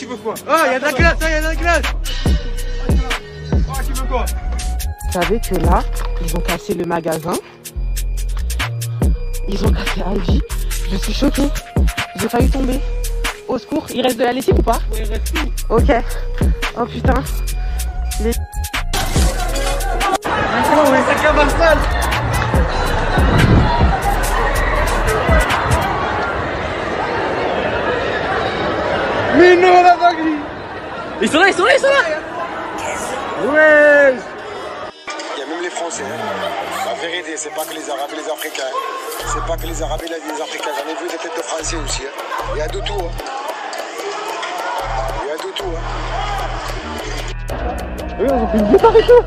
tu veux quoi? Ah, il y a de la glace, il y a de la glace Ah, tu veux quoi? Vous savez que là, ils ont cassé le magasin. Ils ont cassé Aldi. Je suis choquée. J'ai failli tomber. Au secours, il reste de la lessive ou pas? Ouais, il reste tout Ok. Oh putain. Tout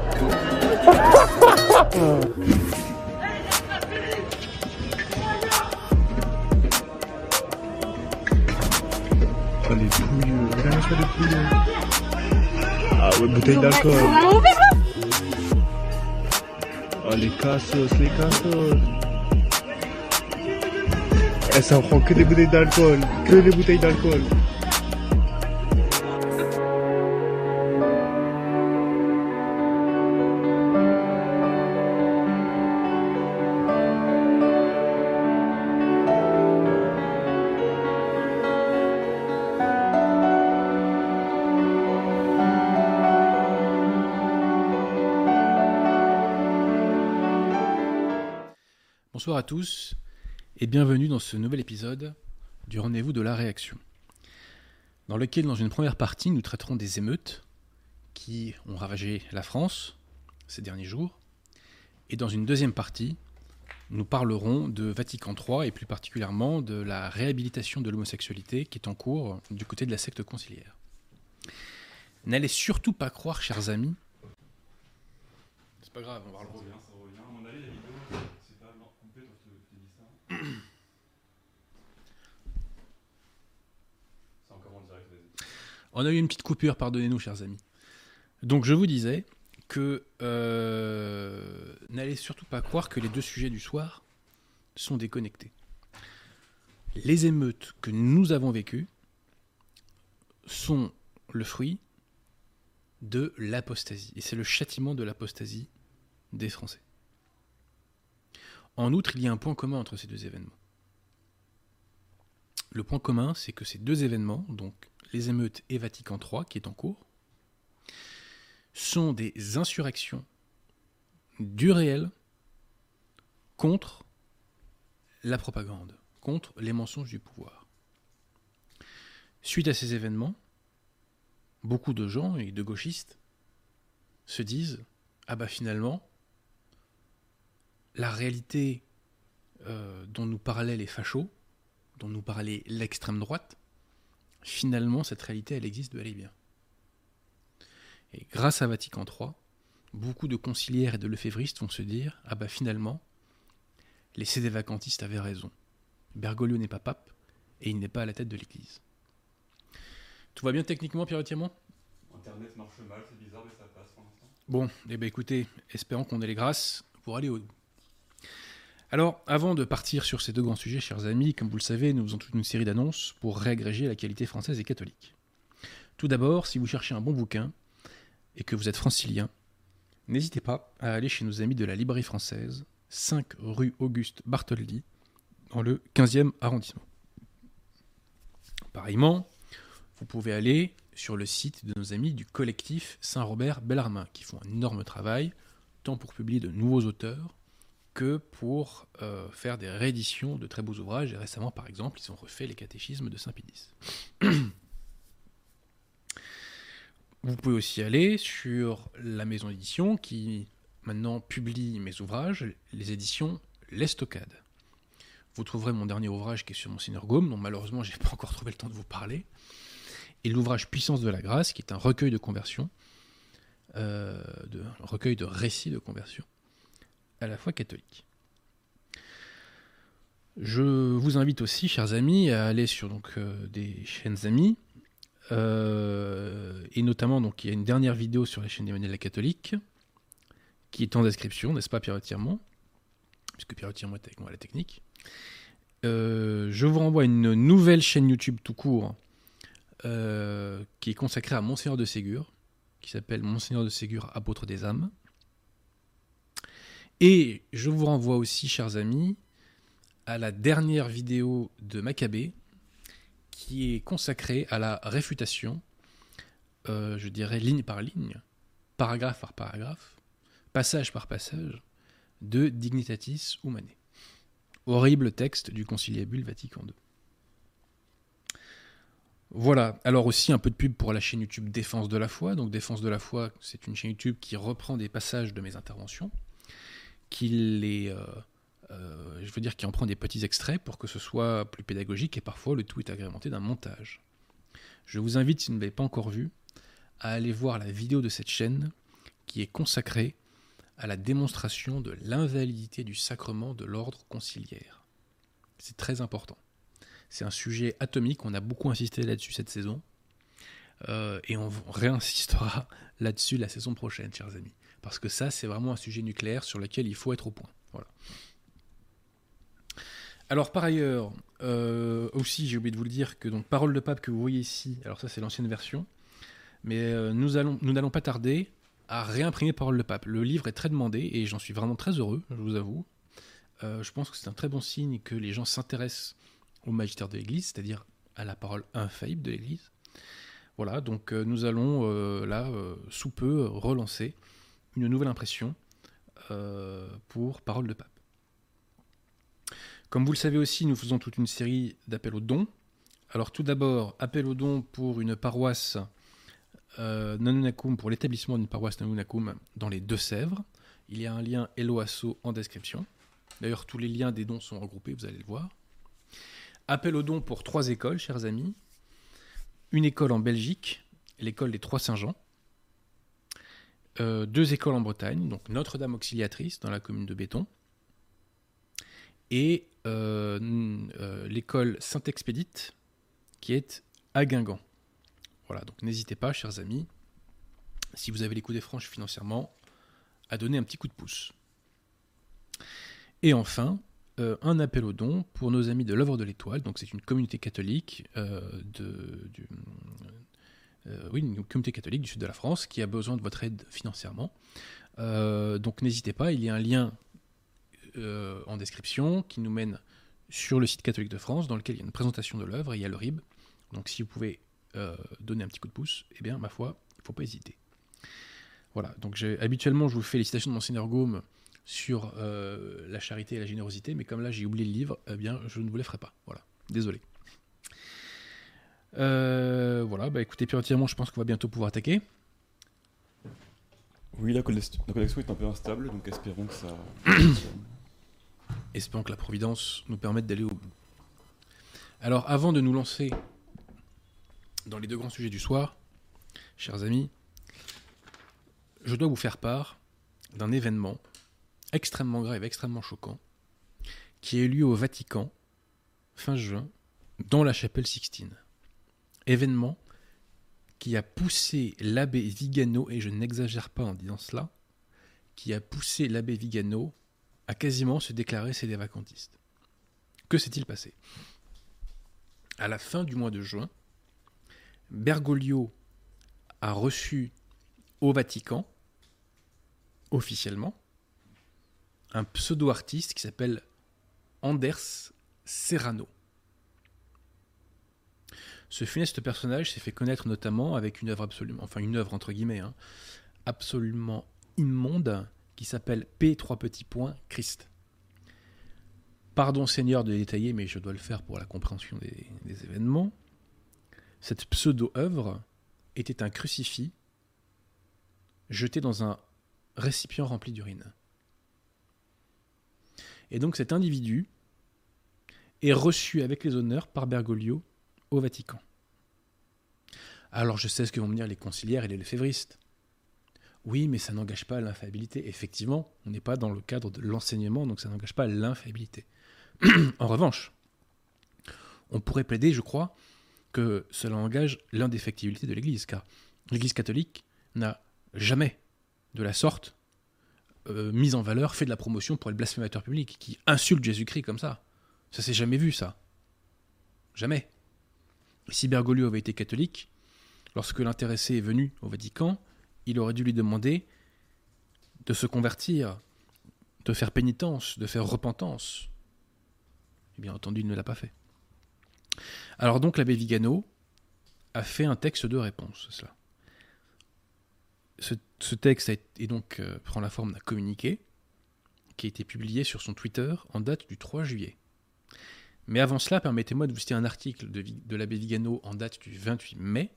Oh les. Ah ouais, bouteille d'alcool. Oh les cassos, les cassos. Eh, ça prend que des bouteilles d'alcool, que des bouteilles d'alcool. Bonsoir à tous et bienvenue dans ce nouvel épisode du rendez-vous de la réaction, dans lequel dans une première partie nous traiterons des émeutes qui ont ravagé la France ces derniers jours, et dans une deuxième partie nous parlerons de Vatican III et plus particulièrement de la réhabilitation de l'homosexualité qui est en cours du côté de la secte conciliaire. N'allez surtout pas croire, chers amis. C'est pas grave, on va le On a eu une petite coupure, pardonnez-nous, chers amis. Donc je vous disais que euh, n'allez surtout pas croire que les deux sujets du soir sont déconnectés. Les émeutes que nous avons vécues sont le fruit de l'apostasie. Et c'est le châtiment de l'apostasie des Français. En outre, il y a un point commun entre ces deux événements. Le point commun, c'est que ces deux événements, donc les émeutes et Vatican III, qui est en cours, sont des insurrections du réel contre la propagande, contre les mensonges du pouvoir. Suite à ces événements, beaucoup de gens et de gauchistes se disent Ah bah finalement, la réalité euh, dont nous parlaient les fachos, dont nous parlait l'extrême droite, finalement, cette réalité, elle existe bel et bien. Et grâce à Vatican III, beaucoup de conciliaires et de lefévristes vont se dire Ah bah finalement, les cédévacantistes avaient raison. Bergoglio n'est pas pape et il n'est pas à la tête de l'Église. Tout va bien techniquement, Pierre Thiamont Internet marche mal, c'est bizarre, mais ça passe pour l'instant. Bon, eh ben écoutez, espérons qu'on ait les grâces pour aller au bout. Alors, avant de partir sur ces deux grands sujets, chers amis, comme vous le savez, nous faisons toute une série d'annonces pour réagréger la qualité française et catholique. Tout d'abord, si vous cherchez un bon bouquin et que vous êtes francilien, n'hésitez pas à aller chez nos amis de la Librairie française, 5 rue Auguste Bartholdi, dans le 15e arrondissement. Pareillement, vous pouvez aller sur le site de nos amis du collectif Saint-Robert Bellarmin, qui font un énorme travail, tant pour publier de nouveaux auteurs que pour euh, faire des rééditions de très beaux ouvrages. Et récemment, par exemple, ils ont refait les catéchismes de Saint-Pédis. Vous pouvez aussi aller sur la maison d'édition qui maintenant publie mes ouvrages, les éditions L'Estocade. Vous trouverez mon dernier ouvrage qui est sur mon Gaume, dont malheureusement j'ai pas encore trouvé le temps de vous parler, et l'ouvrage Puissance de la grâce, qui est un recueil de conversion, euh, un recueil de récits de conversion, à la fois catholique. Je vous invite aussi, chers amis, à aller sur donc, euh, des chaînes amies, euh, et notamment, donc, il y a une dernière vidéo sur la chaîne d'Emmanuel la catholique, qui est en description, n'est-ce pas, Pierre Tirement Puisque Pierre Tirement est avec moi à la technique. Euh, je vous renvoie à une nouvelle chaîne YouTube tout court, qui est consacrée à Monseigneur de Ségur, qui s'appelle Monseigneur de Ségur, apôtre des âmes. Et je vous renvoie aussi, chers amis, à la dernière vidéo de Maccabée, qui est consacré à la réfutation, euh, je dirais ligne par ligne, paragraphe par paragraphe, passage par passage, de Dignitatis Humanae. Horrible texte du Conciliabule Vatican II. Voilà, alors aussi un peu de pub pour la chaîne YouTube Défense de la foi. Donc Défense de la foi, c'est une chaîne YouTube qui reprend des passages de mes interventions, qui euh, euh, je veux dire, qui en prend des petits extraits pour que ce soit plus pédagogique et parfois le tout est agrémenté d'un montage. Je vous invite, si vous ne l'avez pas encore vu, à aller voir la vidéo de cette chaîne qui est consacrée à la démonstration de l'invalidité du sacrement de l'ordre conciliaire. C'est très important. C'est un sujet atomique, on a beaucoup insisté là-dessus cette saison, euh, et on réinsistera là-dessus la saison prochaine, chers amis. Parce que ça, c'est vraiment un sujet nucléaire sur lequel il faut être au point. Voilà. Alors par ailleurs, euh, aussi j'ai oublié de vous le dire que donc Parole de Pape que vous voyez ici, alors ça c'est l'ancienne version, mais euh, nous allons nous n'allons pas tarder à réimprimer Parole de Pape. Le livre est très demandé et j'en suis vraiment très heureux, je vous avoue. Euh, je pense que c'est un très bon signe que les gens s'intéressent au magistère de l'Église, c'est-à-dire à la parole infaillible de l'Église. Voilà, donc nous allons là, sous peu, relancer une nouvelle impression pour Parole de Pape. Comme vous le savez aussi, nous faisons toute une série d'appels aux dons. Alors tout d'abord, appel aux dons pour une paroisse euh, Nanunakum, pour l'établissement d'une paroisse Nanunakum dans les Deux-Sèvres. Il y a un lien Eloasso en description. D'ailleurs, tous les liens des dons sont regroupés, vous allez le voir. Appel aux dons pour trois écoles, chers amis. Une école en Belgique, l'école des Trois Saint-Jean. Euh, deux écoles en Bretagne, donc Notre-Dame Auxiliatrice dans la commune de Béton et euh, euh, l'école Saint-Expédite qui est à Guingamp. Voilà, donc n'hésitez pas, chers amis, si vous avez les coups des franches financièrement, à donner un petit coup de pouce. Et enfin, un appel aux dons pour nos amis de l'œuvre de l'étoile. Donc c'est une communauté catholique de, oui, une communauté catholique du sud de la France qui a besoin de votre aide financièrement. donc n'hésitez pas, il y a un lien euh, en description qui nous mène sur le site catholique de France dans lequel il y a une présentation de l'œuvre et il y a le RIB. Donc si vous pouvez euh, donner un petit coup de pouce, eh bien ma foi, il ne faut pas hésiter. Voilà, donc habituellement je vous fais les citations de Monseigneur Gaume sur euh, la charité et la générosité, mais comme là j'ai oublié le livre, eh bien je ne vous les ferai pas. Voilà, désolé. Voilà, bah écoutez, Pierre je pense qu'on va bientôt pouvoir attaquer. Oui, la connexion est un peu instable, donc espérons que ça. Espérons que la Providence nous permette d'aller au bout. Alors, avant de nous lancer dans les deux grands sujets du soir, chers amis, je dois vous faire part d'un événement extrêmement grave, extrêmement choquant, qui a eu lieu au Vatican, fin juin, dans la chapelle Sixtine. Événement qui a poussé l'abbé Vigano, et je n'exagère pas en disant cela, qui a poussé l'abbé Vigano a quasiment se déclarer cédé-vacantiste. Que s'est-il passé? À la fin du mois de juin, Bergoglio a reçu au Vatican, officiellement, un pseudo-artiste qui s'appelle Anders Serrano. Ce funeste personnage s'est fait connaître notamment avec une œuvre absolument, enfin une œuvre entre guillemets, hein, absolument immonde qui s'appelle P trois petits points Christ. pardon Seigneur de détailler, mais je dois le faire pour la compréhension des, des événements, cette pseudo-œuvre était un crucifix jeté dans un récipient rempli d'urine. Et donc cet individu est reçu avec les honneurs par Bergoglio Vatican. Alors je sais ce que vont me dire les conciliaires et les lefévristes. Oui, mais ça n'engage pas l'infaillibilité. Effectivement, on n'est pas dans le cadre de l'enseignement, donc ça n'engage pas l'infaillibilité. en revanche, on pourrait plaider, je crois, que cela engage l'indéfectibilité de l'Église, car l'Église catholique n'a jamais, de la sorte, euh, mis en valeur, fait de la promotion pour les blasphémateurs publics qui insultent Jésus-Christ comme ça. Ça s'est jamais vu, ça. Jamais. Si Bergoglio avait été catholique, lorsque l'intéressé est venu au Vatican, il aurait dû lui demander de se convertir, de faire pénitence, de faire repentance. Et bien entendu, il ne l'a pas fait. Alors donc l'abbé Vigano a fait un texte de réponse à cela. Ce, texte donc euh, prend la forme d'un communiqué qui a été publié sur son Twitter en date du 3 juillet. Mais avant cela, permettez-moi de vous citer un article de, l'abbé Vigano en date du 28 mai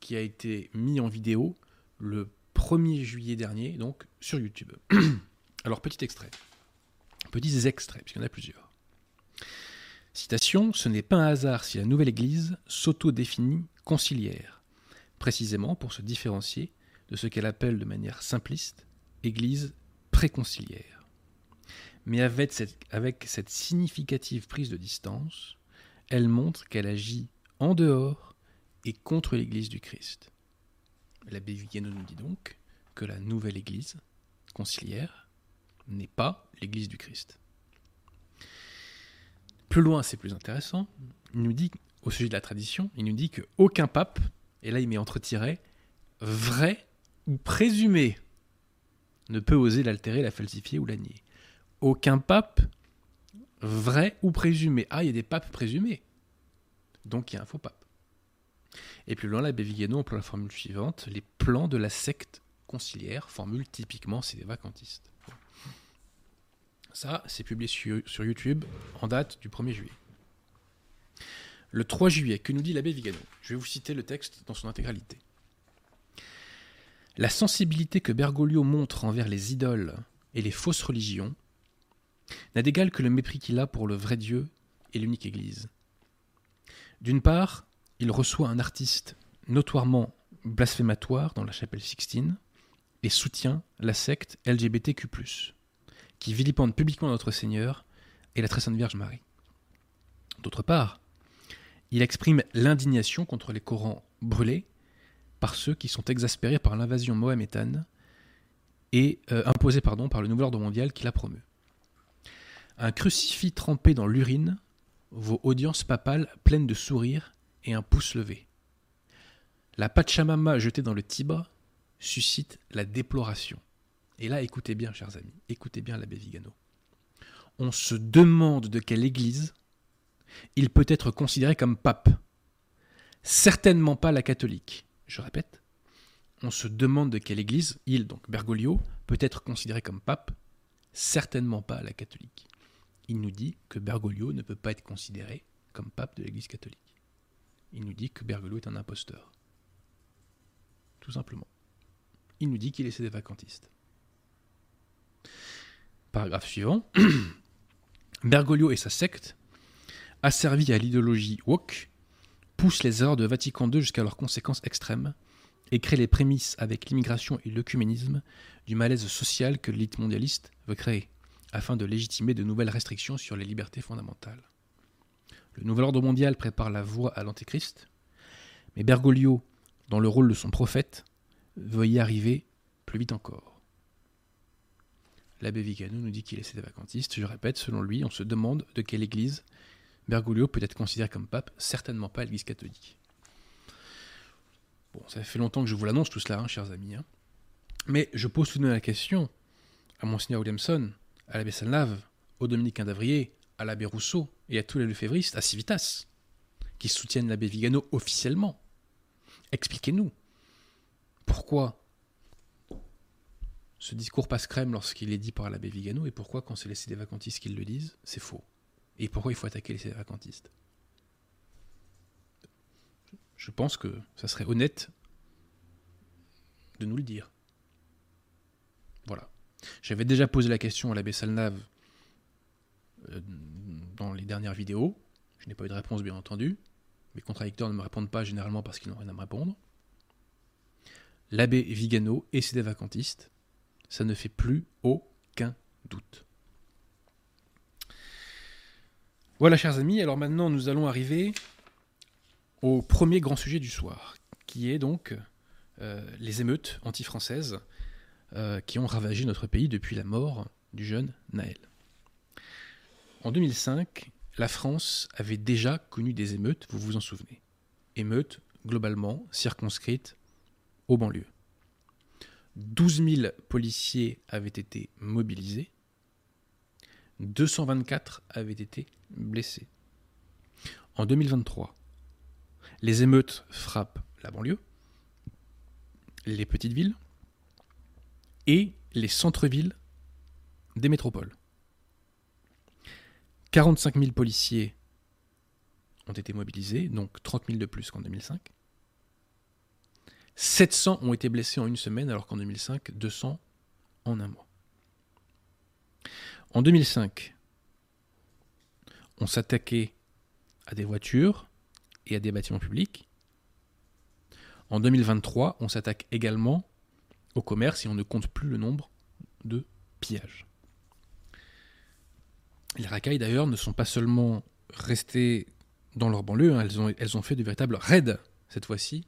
qui a été mis en vidéo le 1er juillet dernier, donc sur YouTube. Alors, petit extrait. Petits extraits, puisqu'il y en a plusieurs. Citation Ce n'est pas un hasard si la nouvelle Église s'auto-définit conciliaire, précisément pour se différencier de ce qu'elle appelle de manière simpliste Église préconciliaire. Mais avec cette, significative prise de distance, elle montre qu'elle agit en dehors et contre l'Église du Christ. L'abbé Vigano nous dit donc que la nouvelle Église conciliaire n'est pas l'Église du Christ. Plus loin, c'est plus intéressant. Il nous dit, au sujet de la tradition, il nous dit que aucun pape, et là il met entre vrai ou présumé, ne peut oser l'altérer, la falsifier ou la nier. Aucun pape, vrai ou présumé. Ah, il y a des papes présumés. Donc il y a un faux pape. Et plus loin, l'abbé Vigano emploie la formule suivante les plans de la secte conciliaire, formule typiquement, c'est des vacantistes. Ça, c'est publié sur, sur YouTube en date du 1er juillet. Le 3 juillet, que nous dit l'abbé Vigano? Je vais vous citer le texte dans son intégralité. La sensibilité que Bergoglio montre envers les idoles et les fausses religions n'a d'égal que le mépris qu'il a pour le vrai Dieu et l'unique Église. D'une part, il reçoit un artiste notoirement blasphématoire dans la chapelle Sixtine et soutient la secte LGBTQ+, qui vilipende publiquement notre Seigneur et la très sainte Vierge Marie. D'autre part, il exprime l'indignation contre les Corans brûlés par ceux qui sont exaspérés par l'invasion mohamédane et euh, imposée par le nouvel ordre mondial qu'il a promu. Un crucifix trempé dans l'urine vaut audience papale pleine de sourires et un pouce levé. La Pachamama jetée dans le Tibre suscite la déploration. Et là, écoutez bien, chers amis, écoutez bien l'abbé Vigano. On se demande de quelle église il peut être considéré comme pape. Certainement pas la catholique. Je répète, on se demande de quelle église il, donc Bergoglio, peut être considéré comme pape. Certainement pas la catholique. Il nous dit que Bergoglio ne peut pas être considéré comme pape de l'église catholique. Il nous dit que Bergoglio est un imposteur. Tout simplement. Il nous dit qu'il est des vacantistes. Paragraphe suivant. Bergoglio et sa secte, asservis à l'idéologie woke, poussent les erreurs de Vatican II jusqu'à leurs conséquences extrêmes et créent les prémices avec l'immigration et l'œcuménisme du malaise social que l'élite mondialiste veut créer, afin de légitimer de nouvelles restrictions sur les libertés fondamentales. Le nouvel ordre mondial prépare la voie à l'antéchrist, mais Bergoglio, dans le rôle de son prophète, veut y arriver plus vite encore. L'abbé Vigano nous dit qu'il est des vacantistes. Je répète, selon lui, on se demande de quelle église Bergoglio peut être considéré comme pape, certainement pas l'église catholique. Bon, ça fait longtemps que je vous l'annonce tout cela, hein, chers amis. hein. Mais je pose tout de même la question à Monseigneur Williamson, à l'abbé Salnave, au Dominicain d'Avrier, à l'abbé Rousseau et à tous les lefévristes, à Civitas, qui soutiennent l'abbé Vigano officiellement. Expliquez-nous pourquoi ce discours passe crème lorsqu'il est dit par l'abbé Vigano et pourquoi quand c'est les des vacantistes qui le disent, c'est faux. Et pourquoi il faut attaquer les vacantistes Je pense que ça serait honnête de nous le dire. J'avais déjà posé la question à l'abbé Salnave euh, dans les dernières vidéos. Je n'ai pas eu de réponse, bien entendu. Mes contradicteurs ne me répondent pas généralement parce qu'ils n'ont rien à me répondre. L'abbé Vigano et ses vacantistes, ça ne fait plus aucun doute. Voilà, chers amis, alors maintenant nous allons arriver au premier grand sujet du soir, qui est donc euh, les émeutes anti-françaises euh, qui ont ravagé notre pays depuis la mort du jeune Naël. En 2005, la France avait déjà connu des émeutes, vous vous en souvenez. Émeutes globalement circonscrites aux banlieues. 12 000 policiers avaient été mobilisés, 224 avaient été blessés. En 2023, les émeutes frappent la banlieue, les petites villes et les centres-villes des métropoles. 45 000 policiers ont été mobilisés, donc 30 000 de plus qu'en 2005. 700 ont été blessés en une semaine, alors qu'en 2005, 200 en un mois. En 2005, on s'attaquait à des voitures et à des bâtiments publics. En 2023, on s'attaque également au commerce et on ne compte plus le nombre de pillages. Les racailles d'ailleurs ne sont pas seulement restées dans leur banlieue, hein, elles, ont, fait de véritables raids cette fois-ci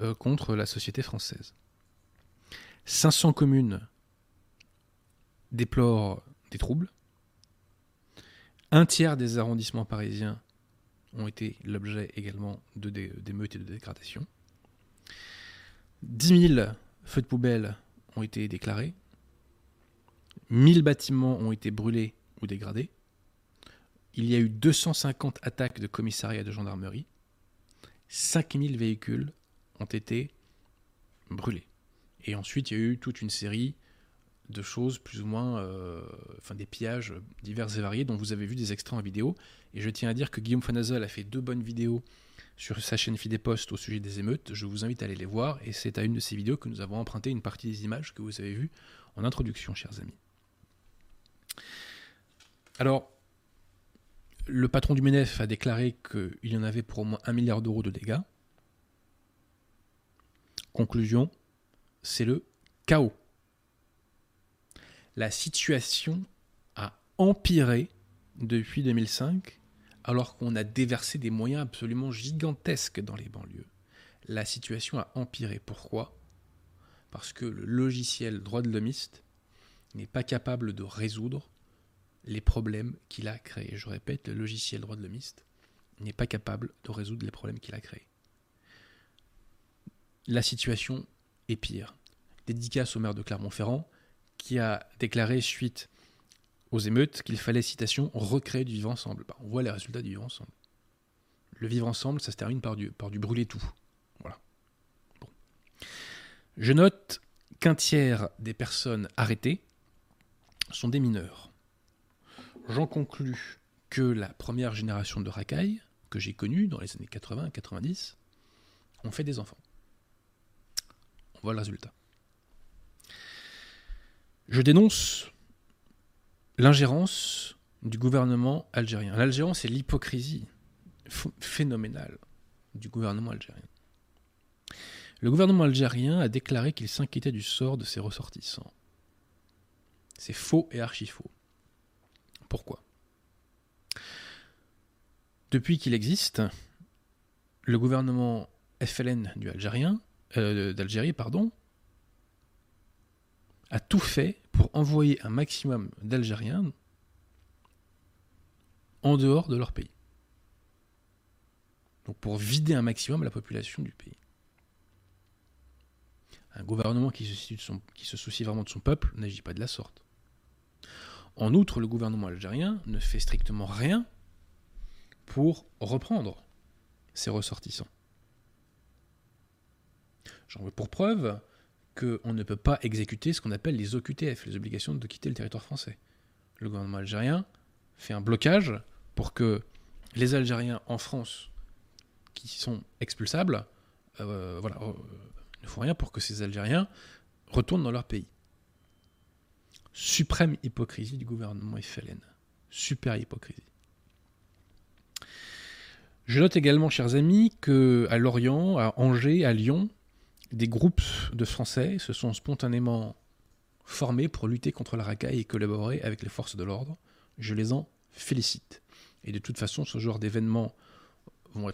euh, contre la société française. 500 communes déplorent des troubles. Un tiers des arrondissements parisiens ont été l'objet également d'émeutes et de dégradations. 10 000 feux de poubelle ont été déclarés. 1000 bâtiments ont été brûlés ou dégradés. Il y a eu 250 attaques de commissariats de gendarmerie. 5000 véhicules ont été brûlés. Et ensuite, il y a eu toute une série de choses plus ou moins, euh, enfin des pillages divers et variés dont vous avez vu des extraits en vidéo. Et je tiens à dire que Guillaume Fanazel a fait deux bonnes vidéos sur sa chaîne Post au sujet des émeutes. Je vous invite à aller les voir et c'est à une de ces vidéos que nous avons emprunté une partie des images que vous avez vues en introduction, chers amis. Alors, le patron du MENEF a déclaré qu'il y en avait pour au moins un milliard d'euros de dégâts. Conclusion, c'est le chaos. La situation a empiré depuis 2005 alors qu'on a déversé des moyens absolument gigantesques dans les banlieues. La situation a empiré. Pourquoi? Parce que le logiciel droit de l'homiste n'est pas capable de résoudre les problèmes qu'il a créés. Je répète, le logiciel droit de l'homiste n'est pas capable de résoudre les problèmes qu'il a créés. La situation est pire. Dédicace au maire de Clermont-Ferrand, qui a déclaré suite aux émeutes qu'il fallait, citation, recréer du vivre ensemble. Bah, on voit les résultats du vivre ensemble. Le vivre ensemble, ça se termine par du, brûler tout. Voilà. Je note qu'un tiers des personnes arrêtées sont des mineurs. J'en conclus que la première génération de racailles, que j'ai connue dans les années 80-90, ont fait des enfants. On voit le résultat. Je dénonce l'ingérence du gouvernement algérien. L'ingérence et l'hypocrisie phénoménale du gouvernement algérien. Le gouvernement algérien a déclaré qu'il s'inquiétait du sort de ses ressortissants. C'est faux et archi faux. Pourquoi? Depuis qu'il existe, le gouvernement FLN euh, d'Algérie pardon, a tout fait pour envoyer un maximum d'Algériens en dehors de leur pays. Donc pour vider un maximum la population du pays. Un gouvernement qui se, soucie vraiment de son peuple n'agit pas de la sorte. En outre, le gouvernement algérien ne fait strictement rien pour reprendre ses ressortissants. J'en veux pour preuve qu'on ne peut pas exécuter ce qu'on appelle les OQTF, les obligations de quitter le territoire français. Le gouvernement algérien fait un blocage pour que les Algériens en France qui sont expulsables, euh, voilà, euh, ne font rien pour que ces Algériens retournent dans leur pays. Suprême hypocrisie du gouvernement FLN. Super hypocrisie. Je note également, chers amis, que à Lorient, à Angers, à Lyon, des groupes de Français se sont spontanément formés pour lutter contre la racaille et collaborer avec les forces de l'ordre. Je les en félicite. Et de toute façon, ce genre d'événements vont,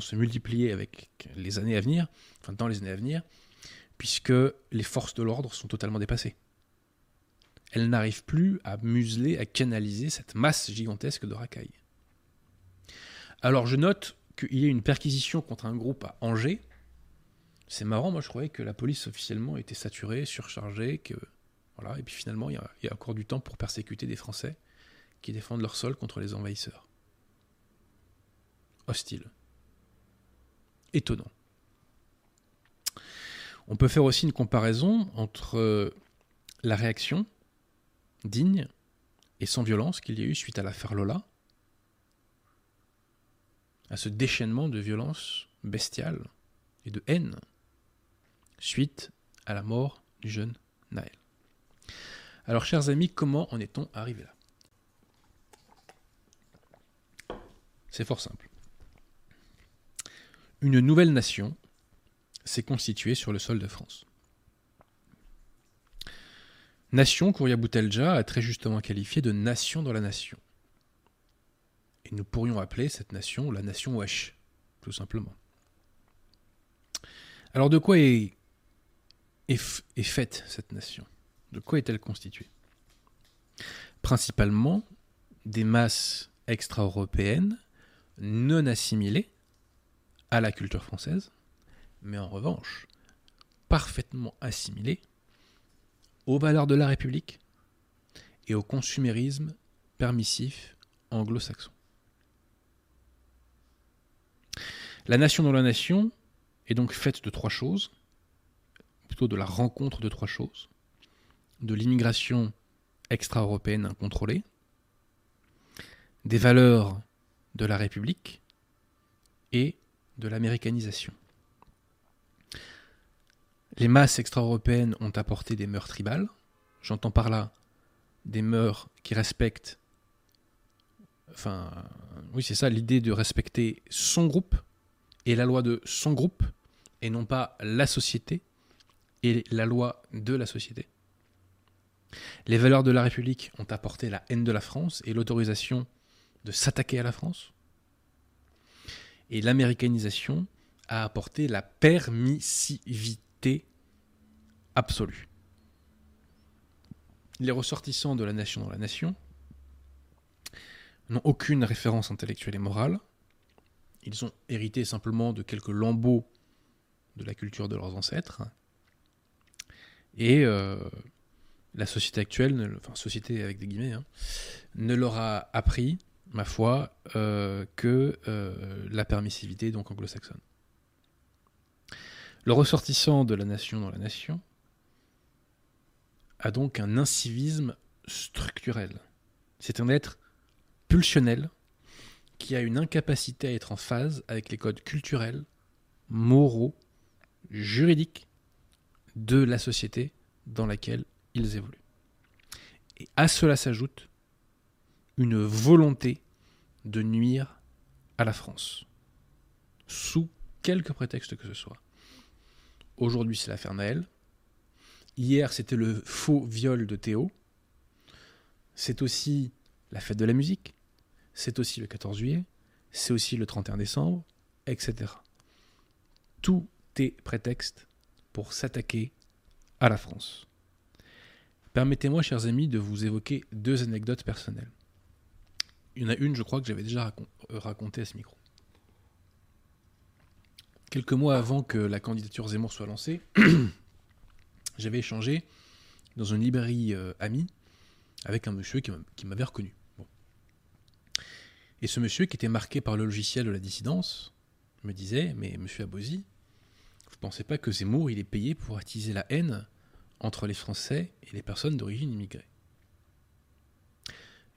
se multiplier avec les années à venir, enfin dans les années à venir, puisque les forces de l'ordre sont totalement dépassées. Elles n'arrivent plus à museler, à canaliser cette masse gigantesque de racailles. Alors je note qu'il y a une perquisition contre un groupe à Angers. C'est marrant, moi je croyais que la police officiellement était saturée, surchargée, que voilà, et puis finalement il y, y a encore du temps pour persécuter des Français qui défendent leur sol contre les envahisseurs. Hostile. Étonnant. On peut faire aussi une comparaison entre euh, la réaction digne et sans violence qu'il y a eu suite à l'affaire Lola, à ce déchaînement de violence bestiale et de haine suite à la mort du jeune Naël. Alors, chers amis, comment en est-on arrivé là? C'est fort simple. Une nouvelle nation s'est constituée sur le sol de France. Nation qu'Ouria Boutelja a très justement qualifiée de nation dans la nation. Et nous pourrions appeler cette nation la nation Wesh, tout simplement. Alors de quoi est, est, faite cette nation. De quoi est-elle constituée? Principalement des masses extra-européennes non assimilées à la culture française, mais en revanche parfaitement assimilées aux valeurs de la République et au consumérisme permissif anglo-saxon. La nation dans la nation est donc faite de trois choses, de la rencontre de trois choses, de l'immigration extra-européenne incontrôlée, des valeurs de la République et de l'américanisation. Les masses extra-européennes ont apporté des mœurs tribales. J'entends par là des mœurs qui respectent. Enfin, oui, c'est ça, l'idée de respecter son groupe et la loi de son groupe, et non pas la société et la loi de la société. Les valeurs de la République ont apporté la haine de la France et l'autorisation de s'attaquer à la France. Et l'américanisation a apporté la permissivité absolue. Les ressortissants de la nation dans la nation n'ont aucune référence intellectuelle et morale. Ils ont hérité simplement de quelques lambeaux de la culture de leurs ancêtres. Et euh, la société actuelle, enfin société avec des guillemets, hein, ne leur a appris, ma foi, euh, que euh, la permissivité donc anglo-saxonne. Le ressortissant de la nation dans la nation a donc un incivisme structurel. C'est un être pulsionnel qui a une incapacité à être en phase avec les codes culturels, moraux, juridiques de la société dans laquelle ils évoluent. Et à cela s'ajoute une volonté de nuire à la France, sous quelque prétexte que ce soit. Aujourd'hui, c'est l'affaire Naël. Hier, c'était le faux viol de Théo. C'est aussi la fête de la musique. C'est aussi le 14 juillet. C'est aussi le 31 décembre, etc. Tout est prétexte pour s'attaquer à la France. Permettez-moi, chers amis, de vous évoquer deux anecdotes personnelles. Il y en a une, je crois, que j'avais déjà racon racontée à ce micro. Quelques mois avant que la candidature Zemmour soit lancée, j'avais échangé dans une librairie euh, amie avec un monsieur qui m'avait reconnu. Et ce monsieur, qui était marqué par le logiciel de la dissidence, me disait Mais monsieur Abosi, vous pensez pas que Zemmour il est payé pour attiser la haine entre les Français et les personnes d'origine immigrée?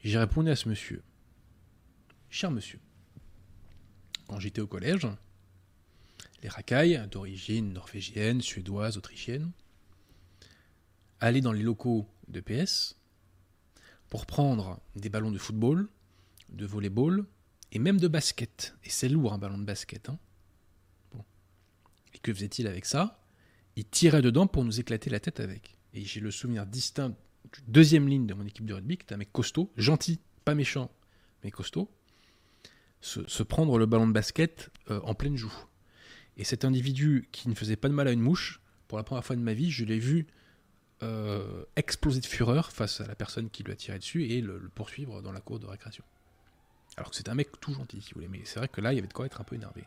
J'ai répondu à ce monsieur Cher monsieur, quand j'étais au collège, les racailles, d'origine norvégienne, suédoise, autrichienne, allaient dans les locaux de PS pour prendre des ballons de football, de volleyball et même de basket. Et c'est lourd un ballon de basket. Hein. Et que faisait-il avec ça? Il tirait dedans pour nous éclater la tête avec. Et j'ai le souvenir distinct du deuxième ligne de mon équipe de rugby, qui était un mec costaud, gentil, pas méchant, mais costaud, se, prendre le ballon de basket euh, en pleine joue. Et cet individu qui ne faisait pas de mal à une mouche, pour la première fois de ma vie, je l'ai vu euh, exploser de fureur face à la personne qui lui a tiré dessus et le, poursuivre dans la cour de récréation. Alors que c'est un mec tout gentil, si vous voulez, mais c'est vrai que là, il y avait de quoi être un peu énervé.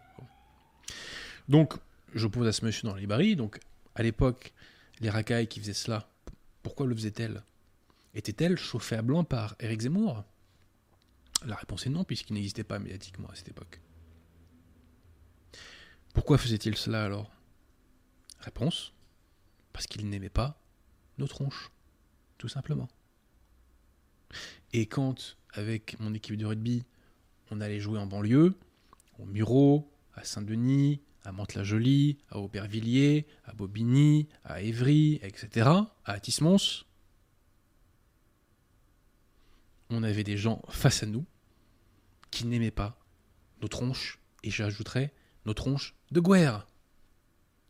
Donc, je pose à ce monsieur dans les barils, donc à l'époque, les racailles qui faisaient cela, pourquoi le faisaient-elles? Étaient-elles chauffées à blanc par Éric Zemmour? La réponse est non, puisqu'il n'existait pas médiatiquement à cette époque. Pourquoi faisait-il cela alors? Réponse parce qu'il n'aimait pas nos tronches, tout simplement. Et quand, avec mon équipe de rugby, on allait jouer en banlieue, au Murau, à Saint-Denis, à Mantes-la-Jolie, à Aubervilliers, à Bobigny, à Évry, etc., à Atis-Mons, on avait des gens face à nous qui n'aimaient pas nos tronches, et j'ajouterais nos tronches de guerre.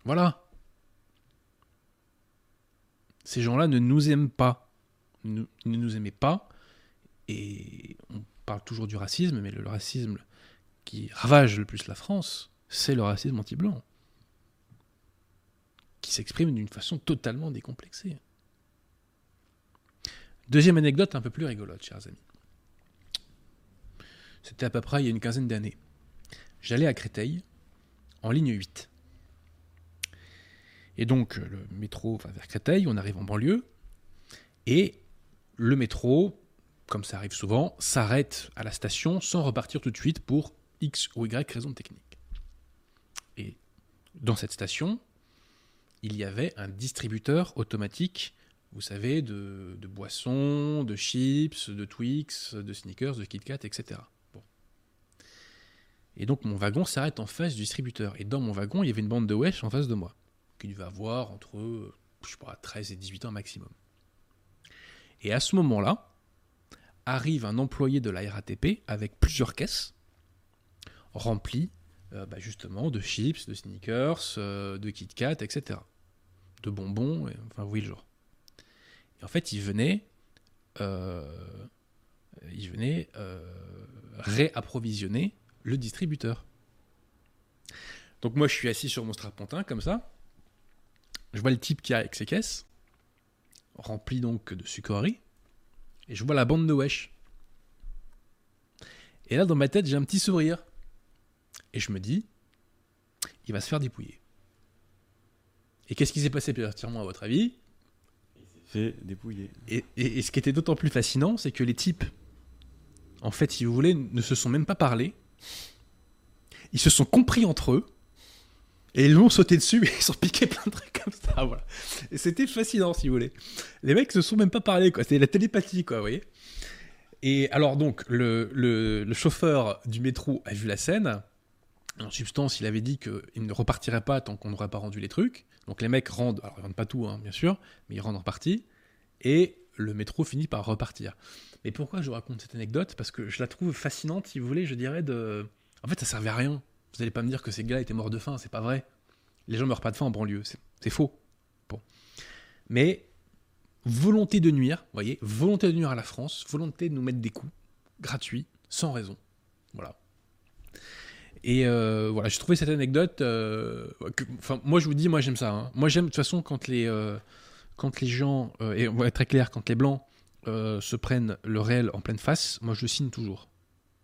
Voilà. Ces gens-là ne nous aiment pas. Nous- ne nous aimaient pas. Et on parle toujours du racisme, mais le racisme qui ravage le plus la France, c'est le racisme anti-blanc. Qui s'exprime d'une façon totalement décomplexée. Deuxième anecdote un peu plus rigolote, chers amis. C'était à peu près il y a une quinzaine d'années. J'allais à Créteil en ligne 8. Et donc, le métro va vers Créteil, on arrive en banlieue, et le métro, comme ça arrive souvent, s'arrête à la station sans repartir tout de suite pour X ou Y raison technique. Dans cette station, il y avait un distributeur automatique, vous savez, de, boissons, de chips, de Twix, de sneakers, de Kit Kat, etc. Bon. Et donc mon wagon s'arrête en face du distributeur. Et dans mon wagon, il y avait une bande de wesh en face de moi, qui devait avoir entre, je sais pas, 13 et 18 ans maximum. Et à ce moment-là, arrive un employé de la RATP avec plusieurs caisses remplies euh, bah, justement de chips, de sneakers, euh, de Kit Kat, etc. De bonbons, enfin oui le genre. Et en fait, il venait, euh, réapprovisionner le distributeur. Donc moi, je suis assis sur mon strapontin comme ça. Je vois le type qui a avec ses caisses, remplies donc de sucreries, et je vois la bande de wesh. Et là, dans ma tête, j'ai un petit sourire. Et je me dis, il va se faire dépouiller. Et qu'est-ce qui s'est passé entièrement à votre avis Fait dépouiller. et, et- et ce qui était d'autant plus fascinant, c'est que les types, en fait, si vous voulez, ne se sont même pas parlé. Ils se sont compris entre eux. Et ils l'ont sauté dessus et ils sont piqués plein de trucs comme ça, voilà. Et c'était fascinant, si vous voulez. Les mecs se sont même pas parlé, quoi. C'était la télépathie, quoi, vous voyez. Et alors, donc, le, le- le chauffeur du métro a vu la scène. En substance, il avait dit qu'il ne repartirait pas tant qu'on n'aurait pas rendu les trucs. Donc, les mecs rendent, alors ils rendent pas tout, hein, bien sûr, mais ils rendent en partie. Et le métro finit par repartir. Mais pourquoi je vous raconte cette anecdote? Parce que je la trouve fascinante, si vous voulez, je dirais de. En fait, ça servait à rien. Vous allez pas me dire que ces gars étaient morts de faim, c'est pas vrai. Les gens meurent pas de faim en banlieue, c'est faux. Bon. Mais volonté de nuire, voyez, volonté de nuire à la France, volonté de nous mettre des coups gratuits, sans raison. Voilà. Et euh, voilà, j'ai trouvé cette anecdote. euh, Enfin, moi, je vous dis, moi, j'aime ça. hein. Moi, j'aime de toute façon quand les, euh, quand les gens, et on va être très clair, quand les blancs se prennent le réel en pleine face, moi, je signe toujours.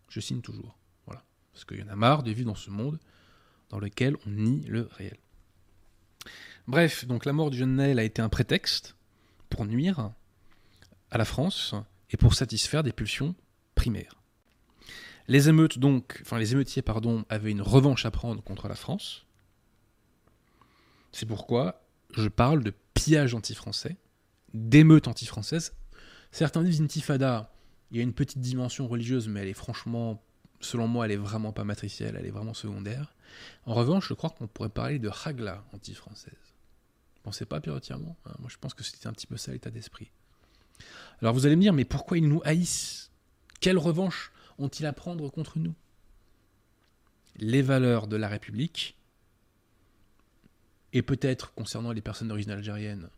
Je signe toujours. Voilà. Parce qu'il y en a marre de vivre dans ce monde dans lequel on nie le réel. Bref, donc la mort du jeune Naël a été un prétexte pour nuire à la France et pour satisfaire des pulsions primaires. Les émeutes donc, enfin les émeutiers pardon, avaient une revanche à prendre contre la France. C'est pourquoi je parle de pillage anti-français, d'émeutes anti-françaises. Certains disent intifada, il y a une petite dimension religieuse, mais elle est franchement selon moi, elle est vraiment pas matricielle, elle est vraiment secondaire. En revanche, je crois qu'on pourrait parler de ragla anti-française. Pensez pas, Pierre Tirement hein Moi, je pense que c'était un petit peu ça l'état d'esprit. Alors vous allez me dire, mais pourquoi ils nous haïssent? Quelle revanche? Ont-ils à prendre contre nous? Les valeurs de la République, et peut-être concernant les personnes d'origine algérienne,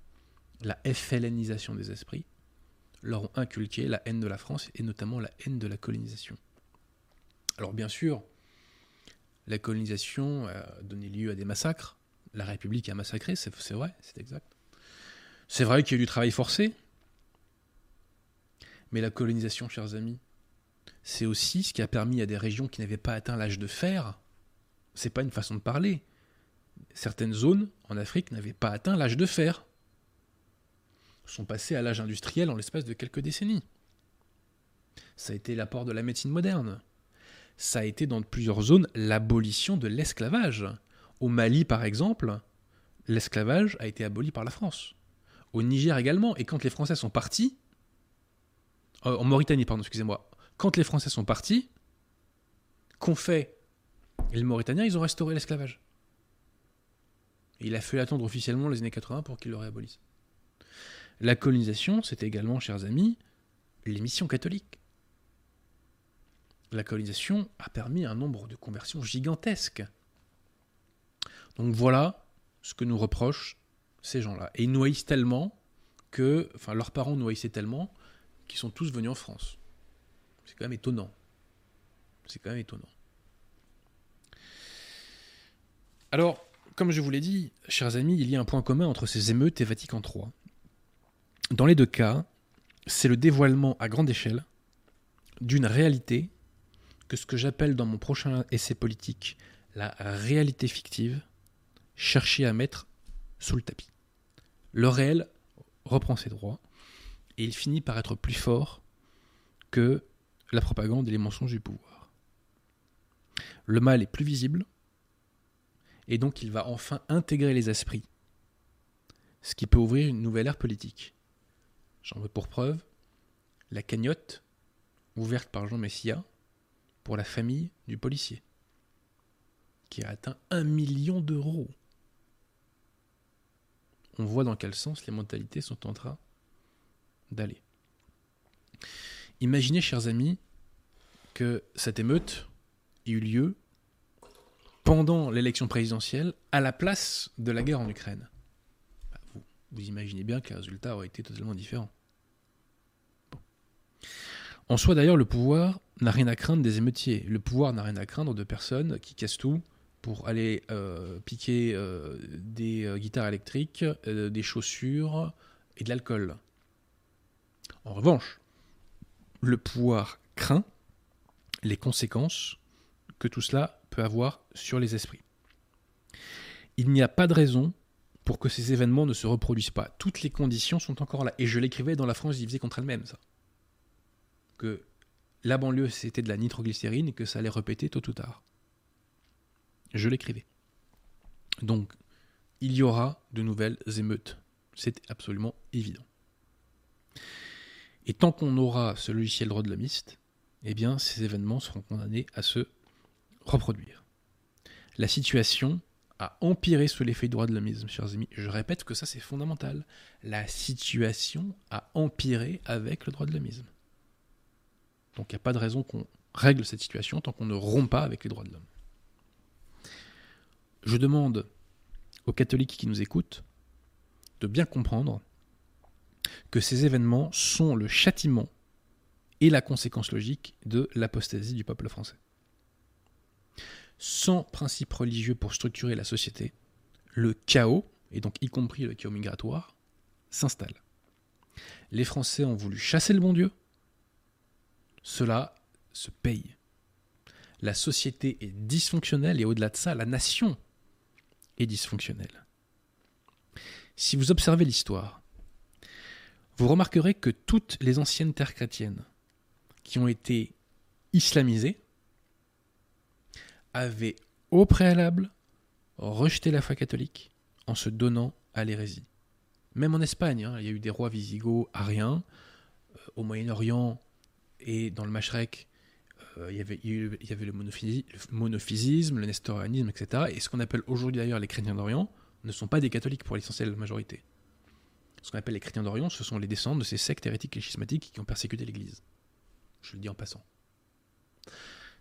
la FLNisation des esprits, leur ont inculqué la haine de la France et notamment la haine de la colonisation. Alors bien sûr, la colonisation a donné lieu à des massacres, la République a massacré, c'est vrai, c'est exact. C'est vrai qu'il y a eu du travail forcé, mais la colonisation, chers amis, c'est aussi ce qui a permis à des régions qui n'avaient pas atteint l'âge de fer, c'est pas une façon de parler. Certaines zones en Afrique n'avaient pas atteint l'âge de fer, sont passées à l'âge industriel en l'espace de quelques décennies. Ça a été l'apport de la médecine moderne. Ça a été dans plusieurs zones l'abolition de l'esclavage. Au Mali, par exemple, l'esclavage a été aboli par la France. Au Niger également. Et quand les Français sont partis, euh, en Mauritanie, pardon, excusez-moi, quand les Français sont partis, qu'ont fait les Mauritaniens Ils ont restauré l'esclavage. il a fallu attendre officiellement les années 80 pour qu'ils le réabolissent. La colonisation, c'était également, chers amis, les missions catholiques. La colonisation a permis un nombre de conversions gigantesques. Donc voilà ce que nous reprochent ces gens-là. Et ils nous haïssent tellement que, enfin leurs parents nous haïssaient tellement qu'ils sont tous venus en France. C'est quand même étonnant. C'est quand même étonnant. Alors, comme je vous l'ai dit, chers amis, il y a un point commun entre ces émeutes et Vatican III. Dans les deux cas, c'est le dévoilement à grande échelle d'une réalité que ce que j'appelle dans mon prochain essai politique la réalité fictive, cherchée à mettre sous le tapis. Le réel reprend ses droits et il finit par être plus fort que la propagande et les mensonges du pouvoir. Le mal est plus visible et donc il va enfin intégrer les esprits, ce qui peut ouvrir une nouvelle ère politique. J'en veux pour preuve la cagnotte ouverte par Jean Messia pour la famille du policier, qui a atteint un million d'euros. On voit dans quel sens les mentalités sont en train d'aller. Imaginez, chers amis, que cette émeute ait eu lieu pendant l'élection présidentielle à la place de la guerre en Ukraine. Bah, vous, imaginez bien que les résultats auraient été totalement différents. En soi, d'ailleurs, le pouvoir n'a rien à craindre des émeutiers. Le pouvoir n'a rien à craindre de personnes qui cassent tout pour aller euh, piquer euh, des euh, guitares électriques, des chaussures et de l'alcool. En revanche, le pouvoir craint les conséquences que tout cela peut avoir sur les esprits. Il n'y a pas de raison pour que ces événements ne se reproduisent pas. Toutes les conditions sont encore là. Et je l'écrivais dans La France divisée contre elle-même, ça que la banlieue c'était de la nitroglycérine et que ça allait répéter tôt ou tard. Je l'écrivais. Donc, il y aura de nouvelles émeutes. C'est absolument évident. Et tant qu'on aura ce logiciel droit de l'homiste, eh bien, ces événements seront condamnés à se reproduire. La situation a empiré sous l'effet droit de l'homisme, chers amis. Je répète que ça, c'est fondamental. La situation a empiré avec le droit de l'homisme. Donc il n'y a pas de raison qu'on règle cette situation tant qu'on ne rompt pas avec les droits de l'homme. Je demande aux catholiques qui nous écoutent de bien comprendre que ces événements sont le châtiment et la conséquence logique de l'apostasie du peuple français. Sans principe religieux pour structurer la société, le chaos, et donc y compris le chaos migratoire, s'installe. Les Français ont voulu chasser le bon Dieu, cela se paye. La société est dysfonctionnelle et au-delà de ça, la nation est dysfonctionnelle. Si vous observez l'histoire, vous remarquerez que toutes les anciennes terres chrétiennes qui ont été islamisées avaient au préalable rejeté la foi catholique en se donnant à l'hérésie. Même en Espagne, hein, il y a eu des rois visigoths ariens. Euh, au Moyen-Orient, et dans le Mashrek, euh, il y avait, le monophysisme, le nestorianisme, etc. Et ce qu'on appelle aujourd'hui d'ailleurs les chrétiens d'Orient ne sont pas des catholiques pour l'essentielle majorité. Ce qu'on appelle les chrétiens d'Orient, ce sont les descendants de ces sectes hérétiques et schismatiques qui ont persécuté l'Église. Je le dis en passant.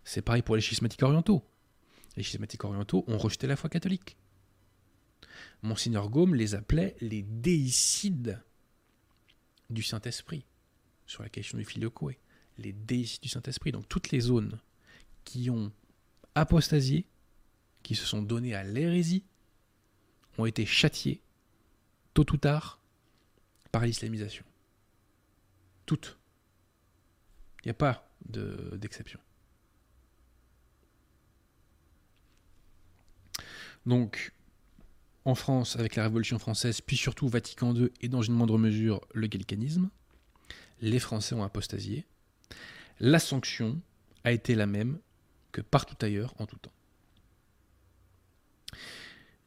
C'est pareil pour les schismatiques orientaux. Les schismatiques orientaux ont rejeté la foi catholique. Monseigneur Gaume les appelait les déicides du Saint-Esprit, sur la question du filioque. Les déicides du Saint-Esprit. Donc toutes les zones qui ont apostasié, qui se sont données à l'hérésie, ont été châtiées, tôt ou tard, par l'islamisation. Toutes. Il n'y a pas de- d'exception. Donc, en France, avec la Révolution française, puis surtout Vatican II et dans une moindre mesure le gallicanisme, les Français ont apostasié. La sanction a été la même que partout ailleurs en tout temps.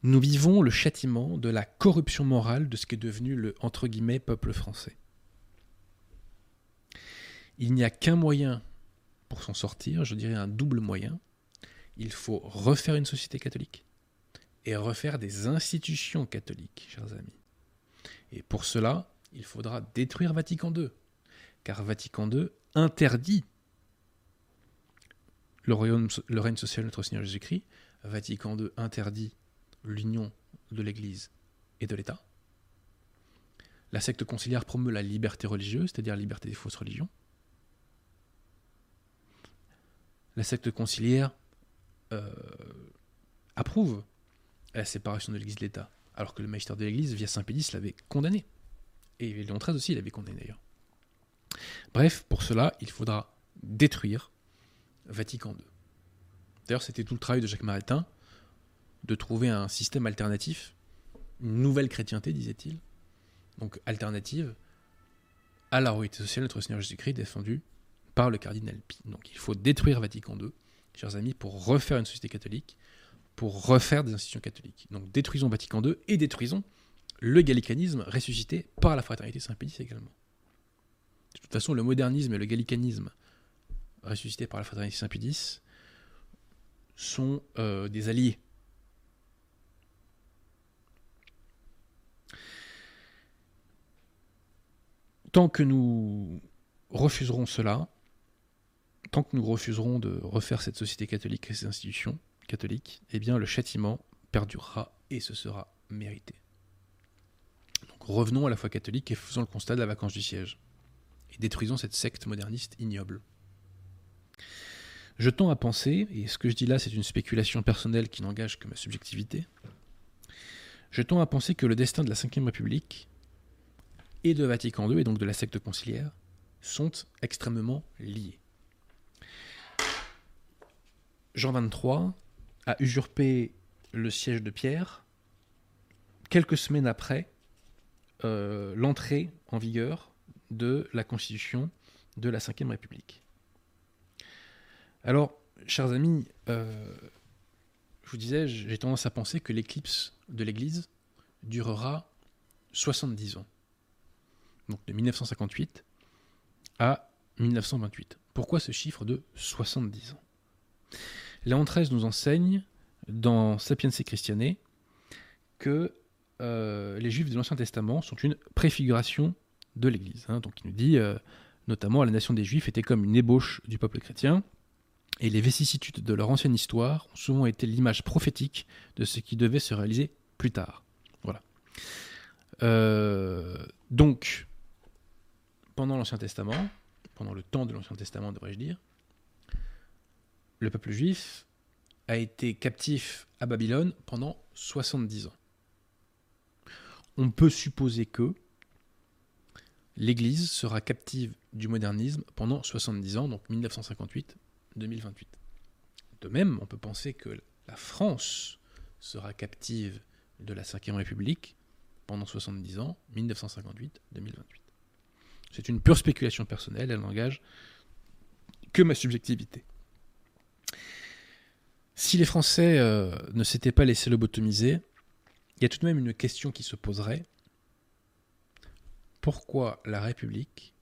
Nous vivons le châtiment de la corruption morale de ce qui est devenu le entre guillemets peuple français. Il n'y a qu'un moyen pour s'en sortir, je dirais un double moyen. Il faut refaire une société catholique et refaire des institutions catholiques, chers amis. Et pour cela, il faudra détruire Vatican II, car Vatican II interdit le, royaume, le règne social de notre Seigneur Jésus-Christ. Vatican II interdit l'union de l'Église et de l'État. La secte conciliaire promeut la liberté religieuse, c'est-à-dire la liberté des fausses religions. La secte conciliaire euh, approuve la séparation de l'Église de l'État, alors que le magistère de l'Église, via Saint Pédis, l'avait condamné. Et Léon XIII aussi l'avait condamné d'ailleurs. Bref, pour cela, il faudra détruire Vatican II. D'ailleurs, c'était tout le travail de Jacques Maritain de trouver un système alternatif, une nouvelle chrétienté, disait-il, donc alternative à la royauté sociale notre Seigneur Jésus-Christ défendue par le cardinal Pi. Donc il faut détruire Vatican II, chers amis, pour refaire une société catholique, pour refaire des institutions catholiques. Donc détruisons Vatican II et détruisons le gallicanisme ressuscité par la fraternité Saint-Pédis également. De toute façon, le modernisme et le gallicanisme ressuscité par la fraternité Saint-Pédis sont euh, des alliés. Tant que nous refuserons cela, tant que nous refuserons de refaire cette société catholique et ces institutions catholiques, eh bien le châtiment perdurera et ce sera mérité. Donc revenons à la foi catholique et faisons le constat de la vacance du siège. Et détruisons cette secte moderniste ignoble. Je tends à penser, et ce que je dis là c'est une spéculation personnelle qui n'engage que ma subjectivité, je tends à penser que le destin de la Ve République et de Vatican II, et donc de la secte conciliaire, sont extrêmement liés. Jean XXIII a usurpé le siège de Pierre quelques semaines après euh, l'entrée en vigueur de la constitution de la Ve République. Alors, chers amis, euh, je vous disais, j'ai tendance à penser que l'éclipse de l'Église durera 70 ans. Donc de 1958 à 1928. Pourquoi ce chiffre de 70 ans? Léon XIII nous enseigne dans Sapiense Christiane que euh, les Juifs de l'Ancien Testament sont une préfiguration de l'Église. hein. Donc il nous dit euh, notamment la nation des Juifs était comme une ébauche du peuple chrétien, et les vicissitudes de leur ancienne histoire ont souvent été l'image prophétique de ce qui devait se réaliser plus tard. Voilà. Euh, donc, pendant l'Ancien Testament, pendant le temps de l'Ancien Testament, devrais-je dire, le peuple juif a été captif à Babylone pendant 70 ans. On peut supposer que l'Église sera captive du modernisme pendant 70 ans, donc 1958-2028. De même, on peut penser que la France sera captive de la Ve République pendant 70 ans, 1958-2028. C'est une pure spéculation personnelle, elle n'engage que ma subjectivité. Si les Français euh, ne s'étaient pas laissés lobotomiser, il y a tout de même une question qui se poserait. Pourquoi la République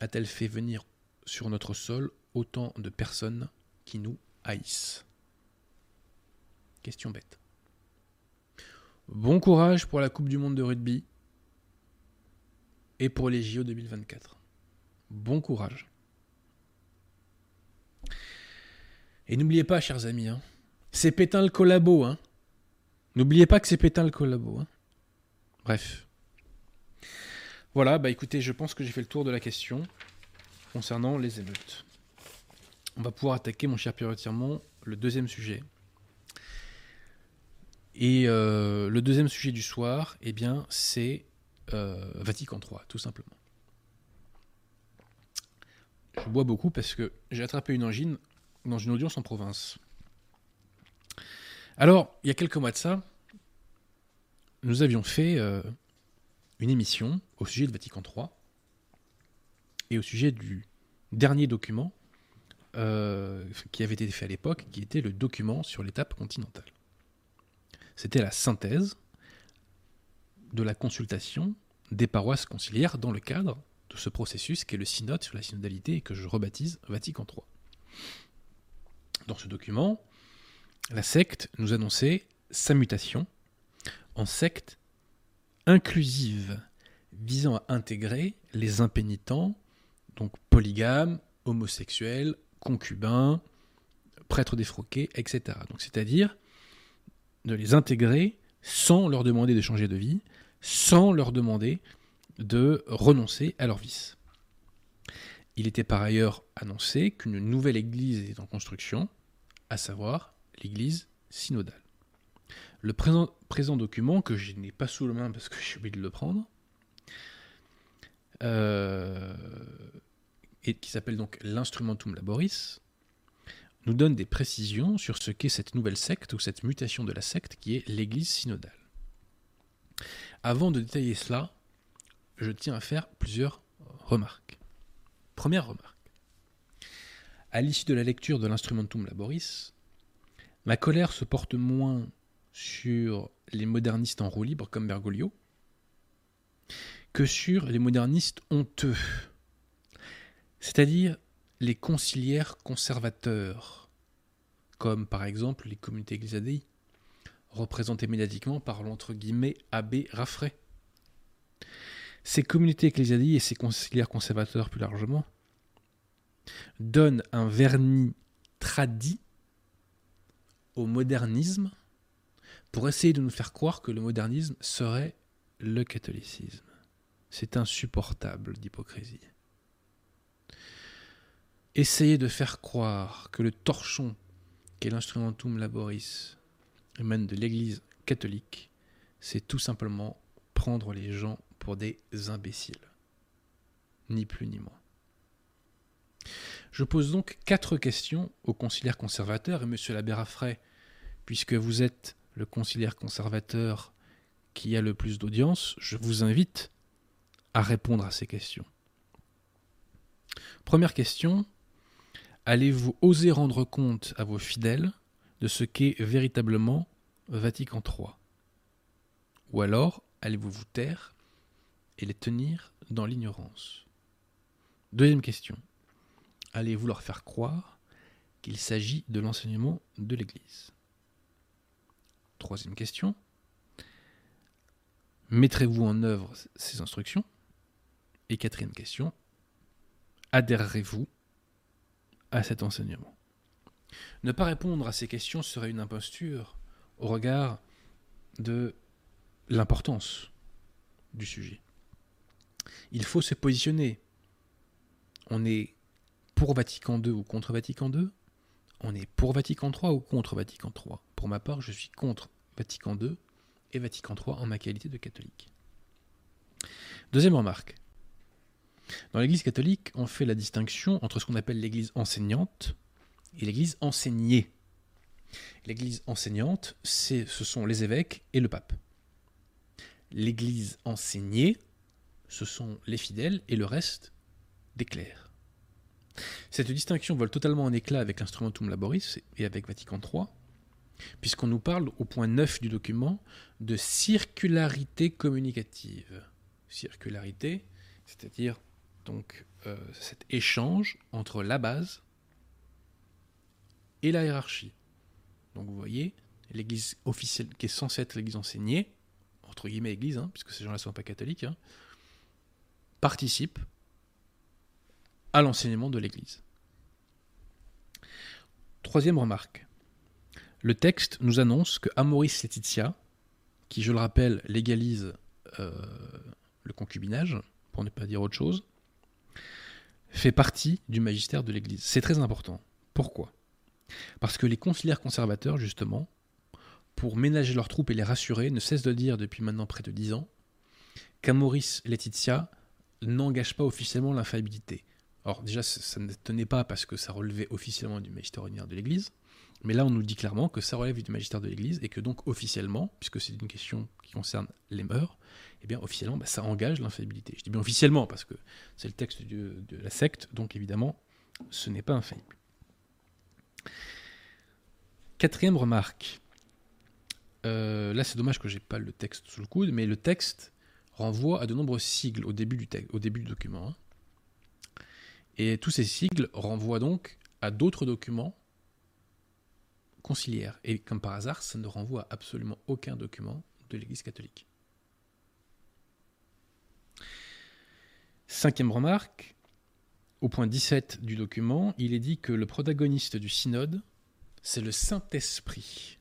a-t-elle fait venir sur notre sol autant de personnes qui nous haïssent? Question bête. Bon courage pour la Coupe du Monde de rugby et pour les JO 2024. Bon courage. Et n'oubliez pas, chers amis, hein, c'est Pétain le collabo. Hein. N'oubliez pas que c'est Pétain le collabo. Hein. Bref. Voilà, bah écoutez, je pense que j'ai fait le tour de la question concernant les émeutes. On va pouvoir attaquer, mon cher Pierre Tirmont, le deuxième sujet. Et euh, le deuxième sujet du soir, eh bien, c'est Vatican III, tout simplement. Je bois beaucoup parce que j'ai attrapé une angine dans une audience en province. Alors, il y a quelques mois de ça, nous avions fait euh, une émission au sujet de Vatican III et au sujet du dernier document qui avait été fait à l'époque, qui était le document sur l'étape continentale. C'était la synthèse de la consultation des paroisses conciliaires dans le cadre de ce processus qui est le synode sur la synodalité et que je rebaptise Vatican III. Dans ce document, la secte nous annonçait sa mutation en secte inclusive visant à intégrer les impénitents, donc polygames, homosexuels, concubins, prêtres défroqués, etc. C'est-à-dire de les intégrer sans leur demander de changer de vie, sans leur demander de renoncer à leur vice. Il était par ailleurs annoncé qu'une nouvelle église était en construction, à savoir l'église synodale. Le présent, document, que je n'ai pas sous la main parce que j'ai oublié de le prendre, euh, et qui s'appelle donc l'Instrumentum Laboris, nous donne des précisions sur ce qu'est cette nouvelle secte ou cette mutation de la secte qui est l'Église synodale. Avant de détailler cela, je tiens à faire plusieurs remarques. Première remarque. À l'issue de la lecture de l'Instrumentum Laboris, ma colère se porte moins sur les modernistes en roue libre comme Bergoglio que sur les modernistes honteux, c'est-à-dire les conciliaires conservateurs, comme par exemple les communautés ecclésiadei, représentées médiatiquement par l'entre guillemets abbé Raffray. Ces communautés ecclésiadei et ces conciliaires conservateurs plus largement donnent un vernis tradit au modernisme pour essayer de nous faire croire que le modernisme serait le catholicisme. C'est insupportable d'hypocrisie. Essayer de faire croire que le torchon qu'est l'instrumentum laboris émane de l'Église catholique, c'est tout simplement prendre les gens pour des imbéciles. Ni plus ni moins. Je pose donc quatre questions au conciliaire conservateur et monsieur l'abbé Raffray, puisque vous êtes le conciliaire conservateur qui a le plus d'audience, je vous invite à répondre à ces questions. Première question, allez-vous oser rendre compte à vos fidèles de ce qu'est véritablement Vatican III Ou alors allez-vous vous taire et les tenir dans l'ignorance? Deuxième question. Allez-vous leur faire croire qu'il s'agit de l'enseignement de l'Église? Troisième question. Mettrez-vous en œuvre ces instructions? Et quatrième question. Adhérerez-vous à cet enseignement? Ne pas répondre à ces questions serait une imposture au regard de l'importance du sujet. Il faut se positionner. On est pour Vatican II ou contre Vatican II On est pour Vatican III ou contre Vatican III Pour ma part, je suis contre Vatican II et Vatican III en ma qualité de catholique. Deuxième remarque. Dans l'Église catholique, on fait la distinction entre ce qu'on appelle l'Église enseignante et l'Église enseignée. L'Église enseignante, ce sont les évêques et le pape. L'Église enseignée, ce sont les fidèles et le reste des clercs. Cette distinction vole totalement en éclat avec l'Instrumentum Laboris et avec Vatican III, puisqu'on nous parle au point 9 du document de circularité communicative. Circularité, c'est-à-dire donc euh, cet échange entre la base et la hiérarchie. Donc vous voyez, l'Église officielle, qui est censée être l'Église enseignée, entre guillemets Église, hein, puisque ces gens-là ne sont pas catholiques, hein, participe à l'enseignement de l'Église. Troisième remarque. Le texte nous annonce que Amoris Laetitia, qui je le rappelle légalise euh, le concubinage, pour ne pas dire autre chose, fait partie du magistère de l'Église. C'est très important. Pourquoi? Parce que les conciliaires conservateurs, justement, pour ménager leurs troupes et les rassurer, ne cessent de dire depuis maintenant près de dix ans qu'Amoris Laetitia n'engage pas officiellement l'infaillibilité. Alors déjà, ça ne tenait pas parce que ça relevait officiellement du magistère ordinaire de l'Église, mais là on nous dit clairement que ça relève du magistère de l'Église et que donc officiellement, puisque c'est une question qui concerne les mœurs, eh bien officiellement bah, ça engage l'infaillibilité. Je dis bien officiellement parce que c'est le texte de, de la secte, donc évidemment ce n'est pas infaillible. Quatrième remarque. Euh, là c'est dommage que j'ai pas le texte sous le coude, mais le texte renvoie à de nombreux sigles au début du, document. hein. Et tous ces sigles renvoient donc à d'autres documents conciliaires. Et comme par hasard, ça ne renvoie à absolument aucun document de l'Église catholique. Cinquième remarque, au point 17 du document, il est dit que le protagoniste du synode, c'est le Saint-Esprit.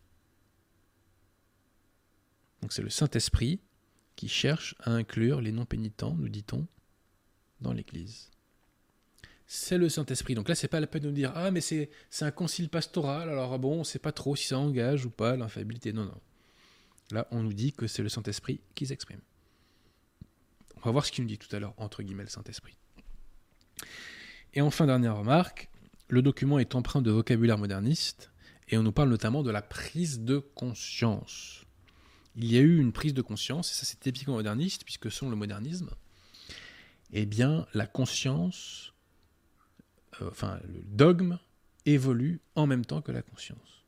Donc c'est le Saint-Esprit qui cherche à inclure les non-pénitents, nous dit-on, dans l'Église. C'est le Saint-Esprit. Donc là, c'est pas la peine de nous dire Ah, mais c'est un concile pastoral, alors bon, on ne sait pas trop si ça engage ou pas l'infaillibilité. Non, non. Là, on nous dit que c'est le Saint-Esprit qui s'exprime. On va voir ce qu'il nous dit tout à l'heure, entre guillemets, le Saint-Esprit. Et enfin, dernière remarque, le document est empreint de vocabulaire moderniste, et on nous parle notamment de la prise de conscience. Il y a eu une prise de conscience, et ça c'est typiquement moderniste, puisque selon le modernisme, eh bien, la conscience, euh, enfin, le dogme évolue en même temps que la conscience.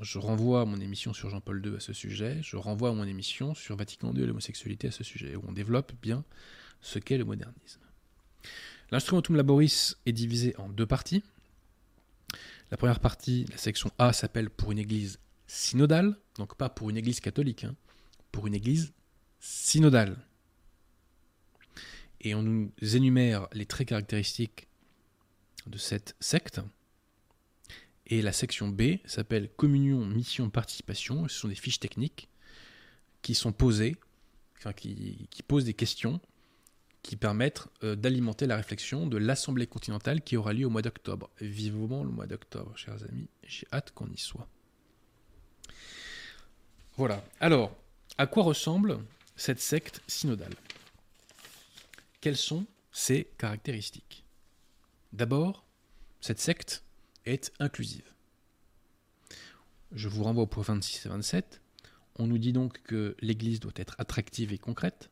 Je renvoie à mon émission sur Jean-Paul II à ce sujet, je renvoie à mon émission sur Vatican II et l'homosexualité à ce sujet, où on développe bien ce qu'est le modernisme. L'instrumentum laboris est divisé en deux parties. La première partie, la section A, s'appelle pour une église synodale, donc pas pour une église catholique, hein, pour une église synodale. Et on nous énumère les traits caractéristiques de cette secte. Et la section B s'appelle communion, mission, participation. Ce sont des fiches techniques qui sont posées, enfin, qui, qui posent des questions qui permettent euh, d'alimenter la réflexion de l'Assemblée continentale qui aura lieu au mois d'octobre. Vivement le mois d'octobre, chers amis. J'ai hâte qu'on y soit. Voilà. Alors, à quoi ressemble cette secte synodale? Quelles sont ses caractéristiques? D'abord, cette secte est inclusive. Je vous renvoie au point 26 et 27. On nous dit donc que l'Église doit être attractive et concrète.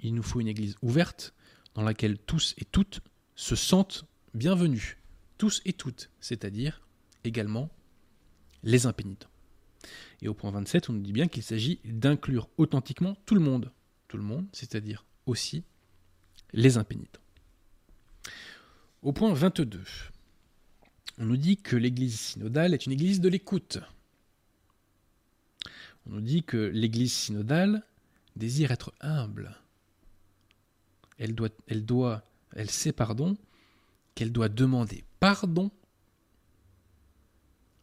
Il nous faut une Église ouverte dans laquelle tous et toutes se sentent bienvenus. Tous et toutes, c'est-à-dire également les impénitents. Et au point 27, on nous dit bien qu'il s'agit d'inclure authentiquement tout le monde. Tout le monde, c'est-à-dire aussi les impénitents. Au point 22, on nous dit que l'Église synodale est une Église de l'écoute. On nous dit que l'Église synodale désire être humble. Elle doit, elle sait, pardon, qu'elle doit demander pardon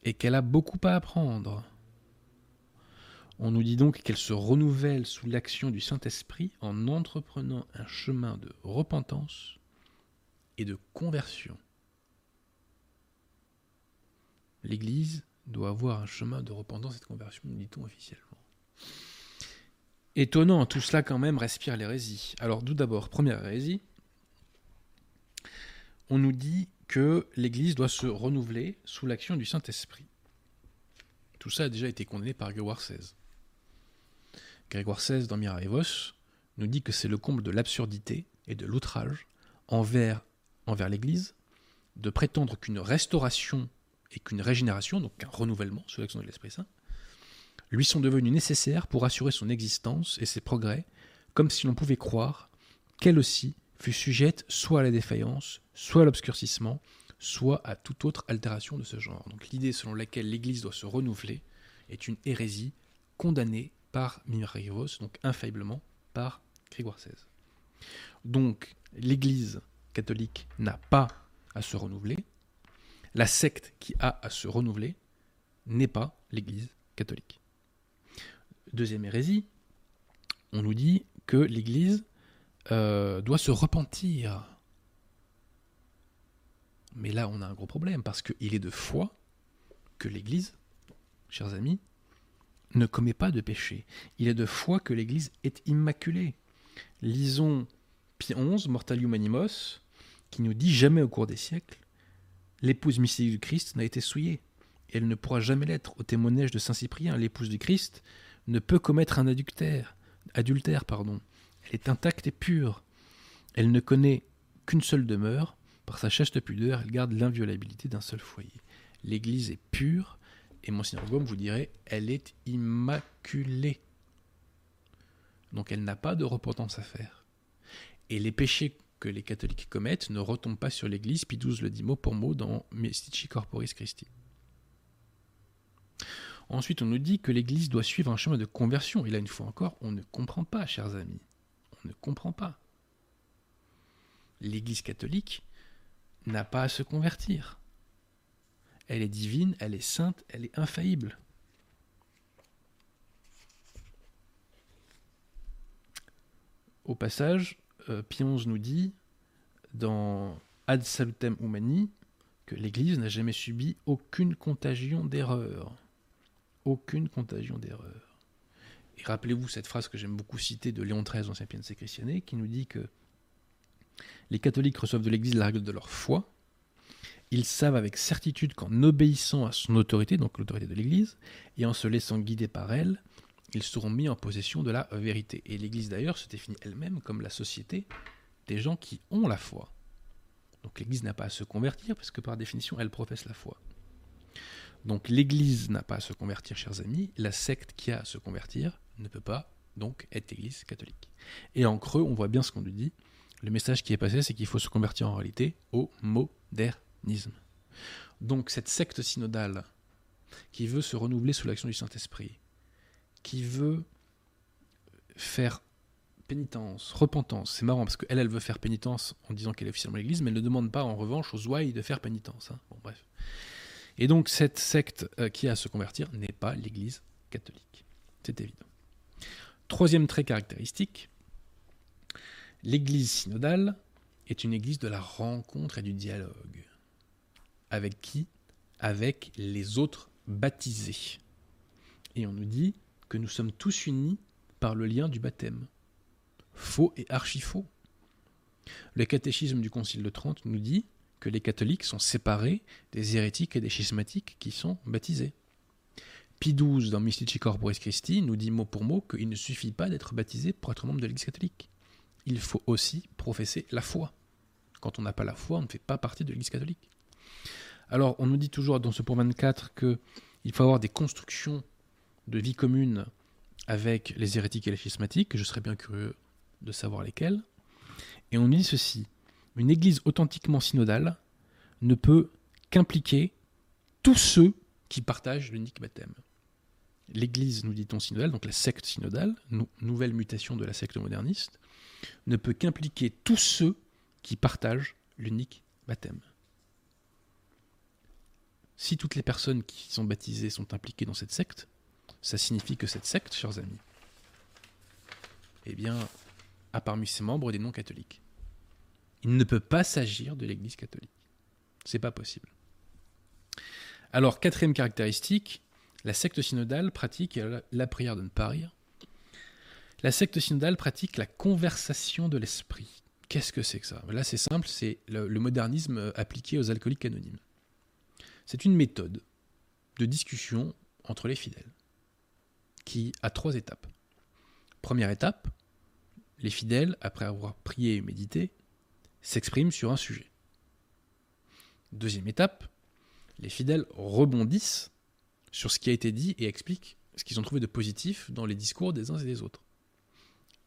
et qu'elle a beaucoup à apprendre. On nous dit donc qu'elle se renouvelle sous l'action du Saint-Esprit en entreprenant un chemin de repentance et de conversion. L'Église doit avoir un chemin de repentance et de conversion, nous dit-on officiellement. Étonnant, tout cela quand même respire l'hérésie. Alors tout d'abord, première hérésie, on nous dit que l'Église doit se renouveler sous l'action du Saint-Esprit. Tout ça a déjà été condamné par Grégoire XVI. Grégoire XVI, dans Miraevos, nous dit que c'est le comble de l'absurdité et de l'outrage envers, envers l'Église de prétendre qu'une restauration et qu'une régénération, donc un renouvellement sous l'action de l'Esprit Saint, lui sont devenus nécessaires pour assurer son existence et ses progrès, comme si l'on pouvait croire qu'elle aussi fut sujette soit à la défaillance, soit à l'obscurcissement, soit à toute autre altération de ce genre. Donc l'idée selon laquelle l'Église doit se renouveler est une hérésie condamnée par Mimiragos, donc infailliblement par Grégoire XVI. Donc l'Église catholique n'a pas à se renouveler. La secte qui a à se renouveler n'est pas l'Église catholique. Deuxième hérésie, on nous dit que l'Église euh, doit se repentir. Mais là, on a un gros problème, parce qu'il est de foi que l'Église, chers amis, ne commet pas de péché. Il est de foi que l'Église est immaculée. Lisons Pie XI, Mortalium Animos, qui nous dit jamais au cours des siècles, l'épouse mystique du Christ n'a été souillée. Et elle ne pourra jamais l'être. Au témoignage de Saint Cyprien, l'épouse du Christ ne peut commettre un adultère. adultère pardon. Elle est intacte et pure. Elle ne connaît qu'une seule demeure. Par sa chaste pudeur, elle garde l'inviolabilité d'un seul foyer. L'Église est pure, et Monseigneur Gaume vous dirait, elle est immaculée. Donc elle n'a pas de repentance à faire. Et les péchés que les catholiques commettent ne retombent pas sur l'Église, Pie XII le dit mot pour mot dans Mystici Corporis Christi. Ensuite, on nous dit que l'Église doit suivre un chemin de conversion. Et là, une fois encore, on ne comprend pas, chers amis. On ne comprend pas. L'Église catholique n'a pas à se convertir. Elle est divine, elle est sainte, elle est infaillible. Au passage, euh, Pionze nous dit dans Ad Salutem Humani que l'Église n'a jamais subi aucune contagion d'erreur. Aucune contagion d'erreur. Et rappelez-vous cette phrase que j'aime beaucoup citer de Léon XIII dans Sapiens Christiané, qui nous dit que les catholiques reçoivent de l'Église la règle de leur foi. Ils savent avec certitude qu'en obéissant à son autorité, donc l'autorité de l'Église, et en se laissant guider par elle, ils seront mis en possession de la vérité. Et l'Église d'ailleurs se définit elle-même comme la société des gens qui ont la foi. Donc l'Église n'a pas à se convertir, parce que par définition, elle professe la foi. Donc l'Église n'a pas à se convertir, chers amis. La secte qui a à se convertir ne peut pas donc être l'Église catholique. Et en creux, on voit bien ce qu'on nous dit. Le message qui est passé, c'est qu'il faut se convertir en réalité au modernisme. Donc cette secte synodale qui veut se renouveler sous l'action du Saint-Esprit, qui veut faire pénitence, repentance. C'est marrant parce qu'elle, elle veut faire pénitence en disant qu'elle est officiellement l'Église, mais elle ne demande pas en revanche aux ouailles de faire pénitence. Hein. Bon, bref. Et donc cette secte euh, qui a à se convertir n'est pas l'Église catholique. C'est évident. Troisième trait caractéristique, l'Église synodale est une Église de la rencontre et du dialogue. Avec qui? Avec les autres baptisés. Et on nous dit que nous sommes tous unis par le lien du baptême faux et archi-faux. Le catéchisme du Concile de Trente nous dit que les catholiques sont séparés des hérétiques et des schismatiques qui sont baptisés. Pie XII, dans Mystici Corporis Christi, nous dit mot pour mot qu'il ne suffit pas d'être baptisé pour être membre de l'Église catholique. Il faut aussi professer la foi. Quand on n'a pas la foi, on ne fait pas partie de l'Église catholique. Alors, on nous dit toujours dans ce point 24 qu'il faut avoir des constructions de vie commune avec les hérétiques et les schismatiques, je serais bien curieux de savoir lesquels. Et on dit ceci une église authentiquement synodale ne peut qu'impliquer tous ceux qui partagent l'unique baptême. L'église, nous dit-on synodale, donc la secte synodale, nouvelle mutation de la secte moderniste, ne peut qu'impliquer tous ceux qui partagent l'unique baptême. Si toutes les personnes qui sont baptisées sont impliquées dans cette secte, ça signifie que cette secte, chers amis, eh bien, a parmi ses membres des non-catholiques. Il ne peut pas s'agir de l'Église catholique. C'est pas possible. Alors, quatrième caractéristique, la secte synodale pratique la prière de ne pas rire. La secte synodale pratique la conversation de l'esprit. Qu'est-ce que c'est que ça? Là, c'est simple, c'est le, le, modernisme appliqué aux alcooliques anonymes. C'est une méthode de discussion entre les fidèles qui a trois étapes. Première étape, les fidèles, après avoir prié et médité, s'expriment sur un sujet. Deuxième étape, les fidèles rebondissent sur ce qui a été dit et expliquent ce qu'ils ont trouvé de positif dans les discours des uns et des autres.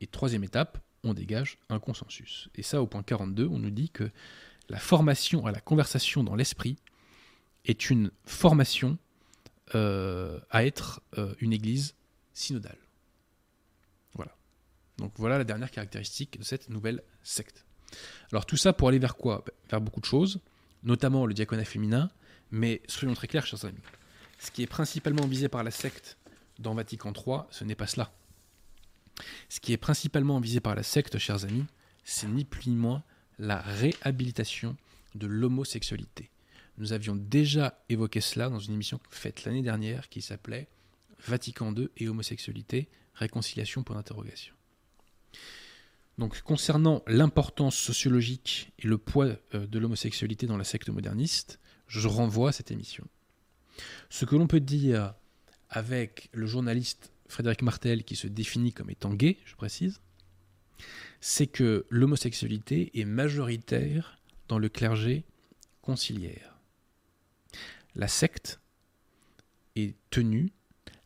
Et troisième étape, on dégage un consensus. Et ça, au point 42, on nous dit que la formation à la conversation dans l'esprit est une formation euh, à être euh, une église synodale. Voilà. Donc voilà la dernière caractéristique de cette nouvelle secte. Alors tout ça pour aller vers quoi? Vers beaucoup de choses, notamment le diaconat féminin, mais soyons très clairs, chers amis. Ce qui est principalement visé par la secte dans Vatican III, ce n'est pas cela. Ce qui est principalement visé par la secte, chers amis, c'est ni plus ni moins la réhabilitation de l'homosexualité. Nous avions déjà évoqué cela dans une émission faite l'année dernière qui s'appelait Vatican II et homosexualité, réconciliation pour l'interrogation. Donc concernant l'importance sociologique et le poids euh, de l'homosexualité dans la secte moderniste, je renvoie à cette émission. Ce que l'on peut dire avec le journaliste Frédéric Martel qui se définit comme étant gay, je précise, c'est que l'homosexualité est majoritaire dans le clergé conciliaire. La secte est tenue,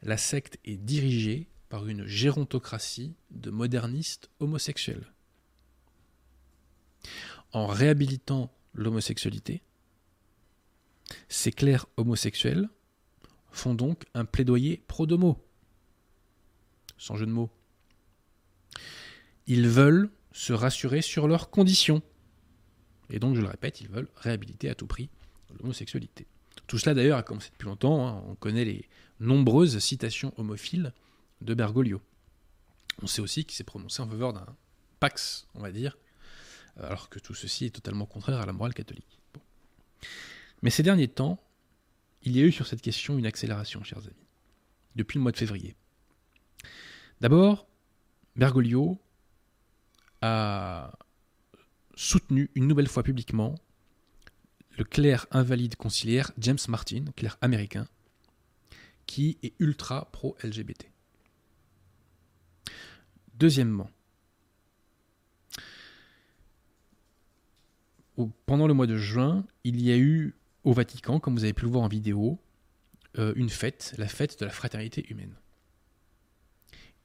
la secte est dirigée par une gérontocratie de modernistes homosexuels. En réhabilitant l'homosexualité, ces clercs homosexuels font donc un plaidoyer pro-domo, sans jeu de mots. Ils veulent se rassurer sur leurs conditions. Et donc, je le répète, ils veulent réhabiliter à tout prix l'homosexualité. Tout cela d'ailleurs a commencé depuis longtemps. hein. On connaît les nombreuses citations homophiles de Bergoglio. On sait aussi qu'il s'est prononcé en faveur d'un pax, on va dire, alors que tout ceci est totalement contraire à la morale catholique. Mais ces derniers temps, il y a eu sur cette question une accélération, chers amis, depuis le mois de février. D'abord, Bergoglio a soutenu une nouvelle fois publiquement le clerc invalide conciliaire James Martin, clerc américain, qui est ultra pro-LGBT. Deuxièmement, pendant le mois de juin, il y a eu au Vatican, comme vous avez pu le voir en vidéo, euh, une fête, la fête de la fraternité humaine.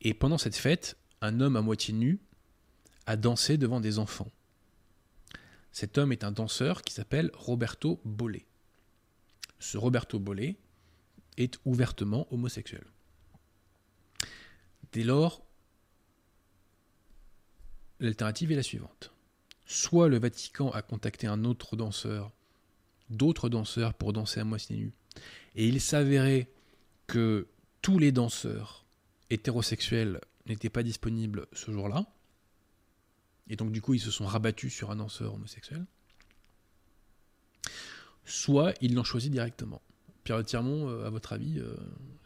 Et pendant cette fête, un homme à moitié nu a dansé devant des enfants. Cet homme est un danseur qui s'appelle Roberto Bolle. Ce Roberto Bolle est ouvertement homosexuel. Dès lors, l'alternative est la suivante. Soit le Vatican a contacté un autre danseur, d'autres danseurs pour danser à moitié nu, et il s'avérait que tous les danseurs hétérosexuels n'étaient pas disponibles ce jour-là, et donc du coup ils se sont rabattus sur un danseur homosexuel, soit ils l'ont choisi directement. Pierre Tirmont, euh, à votre avis, euh,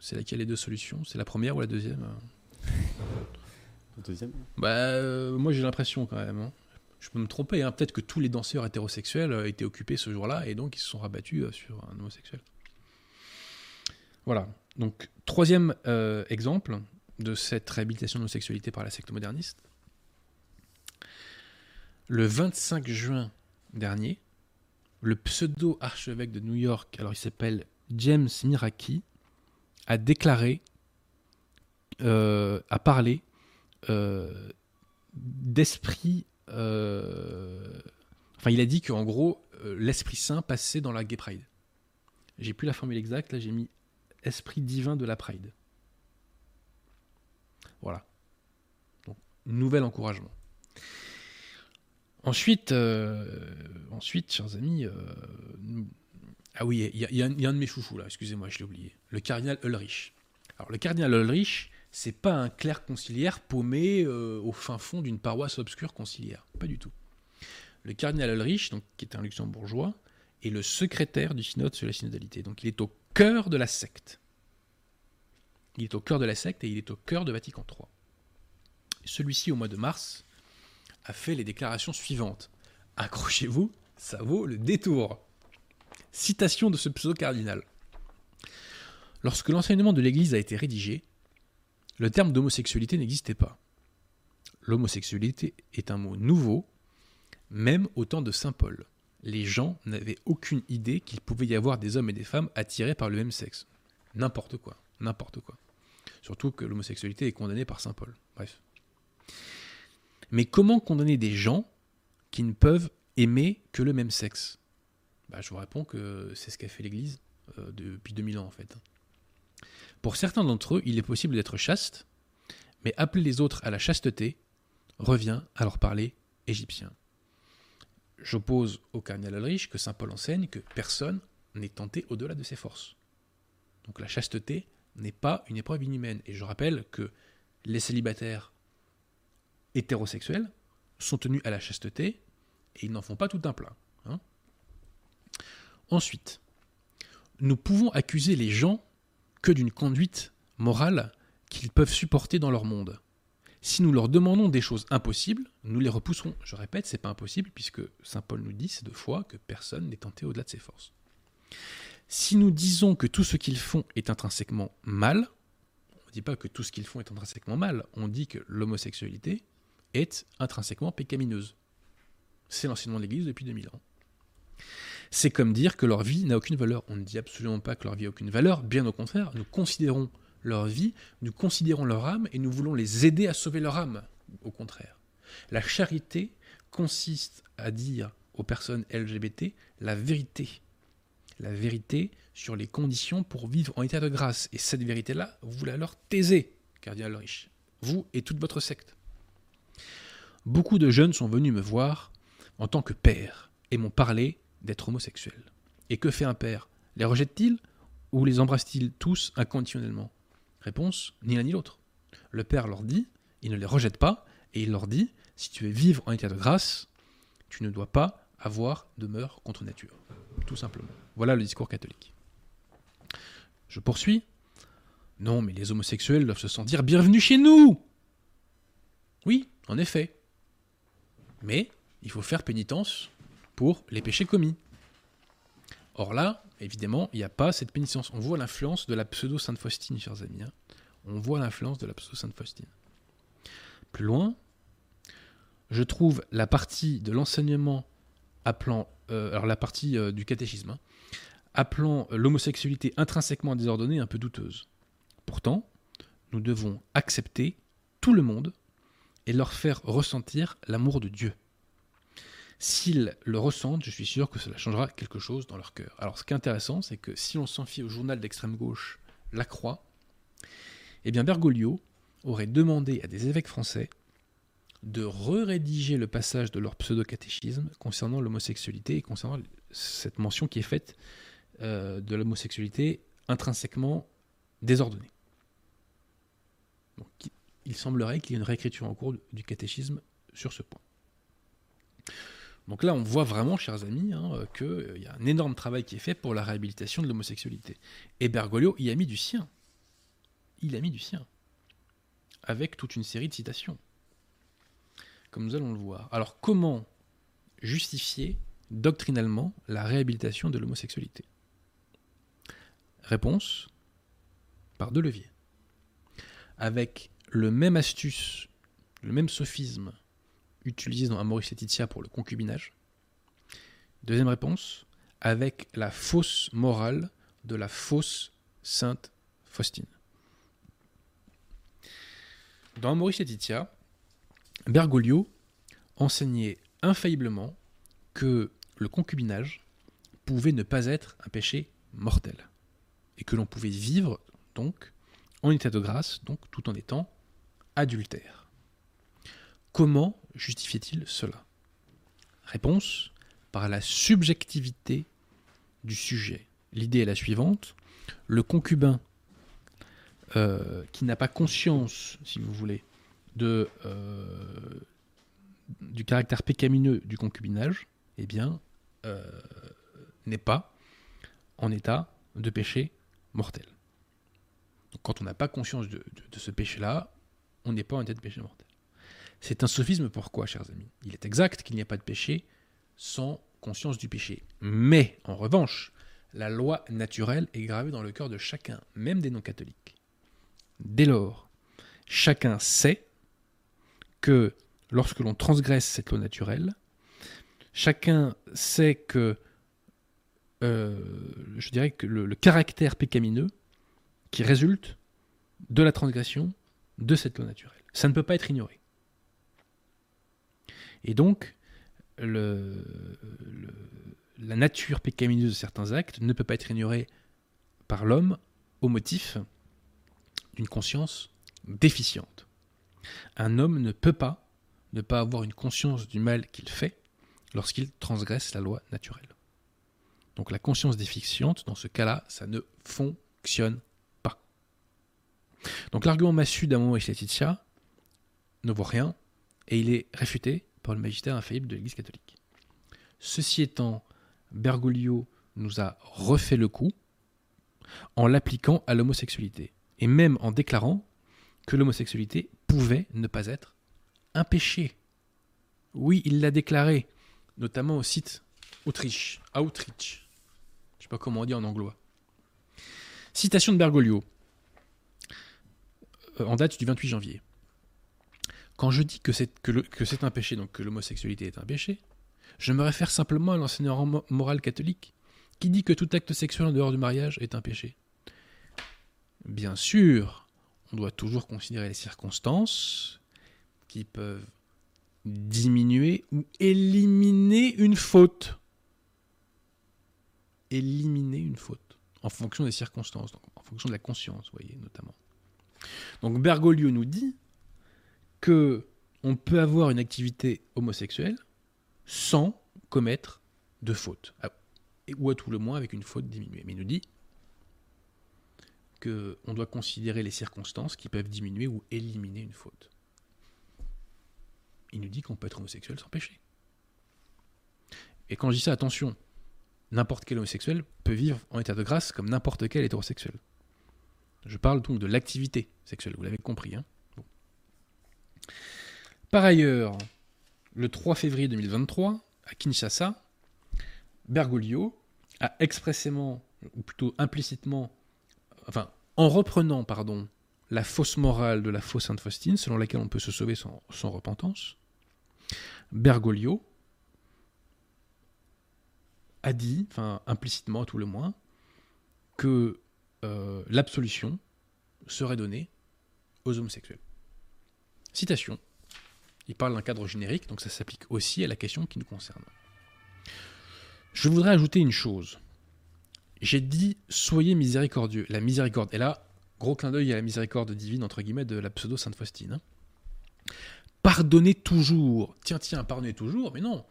c'est laquelle des deux solutions? C'est la première ou la deuxième? Bah, euh, moi j'ai l'impression quand même. hein. Je peux me tromper, hein. peut-être que tous les danseurs hétérosexuels euh, étaient occupés ce jour-là et donc ils se sont rabattus euh, sur un homosexuel. Voilà. Donc, troisième exemple de cette réhabilitation de l'homosexualité par la secte moderniste. Le 25 juin dernier, le pseudo-archevêque de New York, alors il s'appelle James Miraki, a déclaré, a parlé d'esprit. euh, Enfin, il a dit qu'en gros, euh, l'Esprit Saint passait dans la Gay Pride. J'ai plus la formule exacte, là j'ai mis Esprit divin de la Pride. Voilà. Donc, nouvel encouragement. Ensuite, euh, ensuite, chers amis, euh, ah oui, il y, y a un de mes chouchous là, excusez-moi, je l'ai oublié. Le cardinal Ulrich. Alors, le cardinal Ulrich, c'est pas un clerc conciliaire paumé euh, au fin fond d'une paroisse obscure conciliaire. Pas du tout. Le cardinal Ulrich, donc, qui est un luxembourgeois, est le secrétaire du synode sur la synodalité. Donc, il est au cœur de la secte. Il est au cœur de la secte et il est au cœur de Vatican III. Celui-ci, au mois de mars, a fait les déclarations suivantes. Accrochez-vous, ça vaut le détour. Citation de ce pseudo-cardinal. Lorsque l'enseignement de l'Église a été rédigé, le terme d'homosexualité n'existait pas. L'homosexualité est un mot nouveau, même au temps de Saint Paul. Les gens n'avaient aucune idée qu'il pouvait y avoir des hommes et des femmes attirés par le même sexe. N'importe quoi, n'importe quoi. Surtout que l'homosexualité est condamnée par Saint Paul. Bref. Mais comment condamner des gens qui ne peuvent aimer que le même sexe? Bah, Je vous réponds que c'est ce qu'a fait l'Église euh, depuis 2000 ans en fait. Pour certains d'entre eux, il est possible d'être chaste, mais appeler les autres à la chasteté revient à leur parler égyptien. J'oppose au cardinal Ulrich que saint Paul enseigne que personne n'est tenté au-delà de ses forces. Donc la chasteté n'est pas une épreuve inhumaine. Et je rappelle que les célibataires hétérosexuels sont tenus à la chasteté et ils n'en font pas tout un plein. hein. Ensuite, nous pouvons accuser les gens que d'une conduite morale qu'ils peuvent supporter dans leur monde. Si nous leur demandons des choses impossibles, nous les repousserons. Je répète, c'est pas impossible puisque saint Paul nous dit c'est deux fois que personne n'est tenté au-delà de ses forces. Si nous disons que tout ce qu'ils font est intrinsèquement mal, on ne dit pas que tout ce qu'ils font est intrinsèquement mal, on dit que l'homosexualité est intrinsèquement pécamineuse. C'est l'enseignement de l'Église depuis 2000 ans. C'est comme dire que leur vie n'a aucune valeur. On ne dit absolument pas que leur vie n'a aucune valeur, bien au contraire, nous considérons leur vie, nous considérons leur âme et nous voulons les aider à sauver leur âme, au contraire. La charité consiste à dire aux personnes LGBT la vérité. La vérité sur les conditions pour vivre en état de grâce. Et cette vérité-là, vous la leur taisez, cardinal Ulrich. Vous et toute votre secte. Beaucoup de jeunes sont venus me voir en tant que père et m'ont parlé d'être homosexuel. Et que fait un père? Les rejette-t-il ou les embrasse-t-il tous inconditionnellement? Réponse ni l'un ni l'autre. Le père leur dit, il ne les rejette pas, et il leur dit si tu veux vivre en état de grâce, tu ne dois pas avoir de mœurs contre nature. Tout simplement. Voilà le discours catholique. Je poursuis. Non, mais les homosexuels doivent se sentir bienvenus chez nous Oui, en effet. Mais il faut faire pénitence les péchés commis. Or là, évidemment, il n'y a pas cette pénitence. On voit l'influence de la pseudo-Sainte Faustine, chers amis. hein. On voit l'influence de la pseudo-Sainte Faustine. Plus loin, je trouve la partie de l'enseignement appelant, euh, alors la partie euh, du catéchisme, hein, appelant l'homosexualité intrinsèquement désordonnée un peu douteuse. Pourtant, nous devons accepter tout le monde et leur faire ressentir l'amour de Dieu. S'ils le ressentent, je suis sûr que cela changera quelque chose dans leur cœur. Alors ce qui est intéressant, c'est que si l'on s'en fie au journal d'extrême gauche La Croix, eh bien Bergoglio aurait demandé à des évêques français de re-rédiger le passage de leur pseudo-catéchisme concernant l'homosexualité et concernant cette mention qui est faite euh, de l'homosexualité intrinsèquement désordonnée. Il semblerait qu'il y ait une réécriture en cours du catéchisme sur ce point. Donc là, on voit vraiment, chers amis, hein, qu'il y a un énorme travail qui est fait pour la réhabilitation de l'homosexualité. Et Bergoglio y a mis du sien. Il a mis du sien. Avec toute une série de citations. Comme nous allons le voir. Alors, comment justifier doctrinalement la réhabilitation de l'homosexualité? Réponse par deux leviers. Avec le même astuce, le même sophisme utilisé dans Amoris Laetitia pour le concubinage. Deuxième réponse, avec la fausse morale de la fausse sainte Faustine. Dans Amoris Laetitia, Bergoglio enseignait infailliblement que le concubinage pouvait ne pas être un péché mortel et que l'on pouvait vivre donc en état de grâce, donc tout en étant adultère. Comment justifiait-il cela? Réponse par la subjectivité du sujet. L'idée est la suivante le concubin euh, qui n'a pas conscience, si vous voulez, euh, du caractère pécamineux du concubinage, eh bien, euh, n'est pas en état de péché mortel. Quand on n'a pas conscience de ce péché-là, on n'est pas en état de péché mortel. C'est un sophisme pourquoi, chers amis? Il est exact qu'il n'y a pas de péché sans conscience du péché. Mais, en revanche, la loi naturelle est gravée dans le cœur de chacun, même des non-catholiques. Dès lors, chacun sait que lorsque l'on transgresse cette loi naturelle, chacun sait que, euh, je dirais que le, le caractère pécamineux qui résulte de la transgression de cette loi naturelle. Ça ne peut pas être ignoré. Et donc, la nature pécamineuse de certains actes ne peut pas être ignorée par l'homme au motif d'une conscience déficiente. Un homme ne peut pas ne pas avoir une conscience du mal qu'il fait lorsqu'il transgresse la loi naturelle. Donc la conscience déficiente, dans ce cas-là, ça ne fonctionne pas. Donc l'argument massu d'Amon et Laetitia ne vaut rien et il est réfuté par le magistère infaillible de l'Église catholique. Ceci étant, Bergoglio nous a refait le coup en l'appliquant à l'homosexualité et même en déclarant que l'homosexualité pouvait ne pas être un péché. Oui, il l'a déclaré, notamment au site Autriche, Outreach. Je sais pas comment on dit en anglois. Citation de Bergoglio, euh, en date du 28 janvier. Quand je dis que c'est un péché, donc que l'homosexualité est un péché, je me réfère simplement à l'enseignement mo- moral catholique qui dit que tout acte sexuel en dehors du mariage est un péché. Bien sûr, on doit toujours considérer les circonstances qui peuvent diminuer ou éliminer une faute. Éliminer une faute en fonction des circonstances, en fonction de la conscience, vous voyez, notamment. Donc Bergoglio nous dit que on peut avoir une activité homosexuelle sans commettre de faute, Ah, ou à tout le moins avec une faute diminuée. Mais il nous dit que on doit considérer les circonstances qui peuvent diminuer ou éliminer une faute. Il nous dit qu'on peut être homosexuel sans péché. Et quand je dis ça, attention, n'importe quel homosexuel peut vivre en état de grâce comme n'importe quel hétérosexuel. Je parle donc de l'activité sexuelle, vous l'avez compris. hein. Par ailleurs, le 3 février 2023, à Kinshasa, Bergoglio a expressément, ou plutôt implicitement, en reprenant, pardon, la fausse morale de la fausse Sainte Faustine, selon laquelle on peut se sauver sans, repentance, Bergoglio a dit, enfin implicitement tout le moins, que euh, l'absolution serait donnée aux homosexuels. Citation. Il parle d'un cadre générique, donc ça s'applique aussi à la question qui nous concerne. Je voudrais ajouter une chose. J'ai dit soyez miséricordieux. La miséricorde. Et là, gros clin d'œil à la miséricorde divine, entre guillemets, de la pseudo Sainte Faustine. hein. Pardonnez toujours. Tiens, tiens, pardonnez toujours, mais non.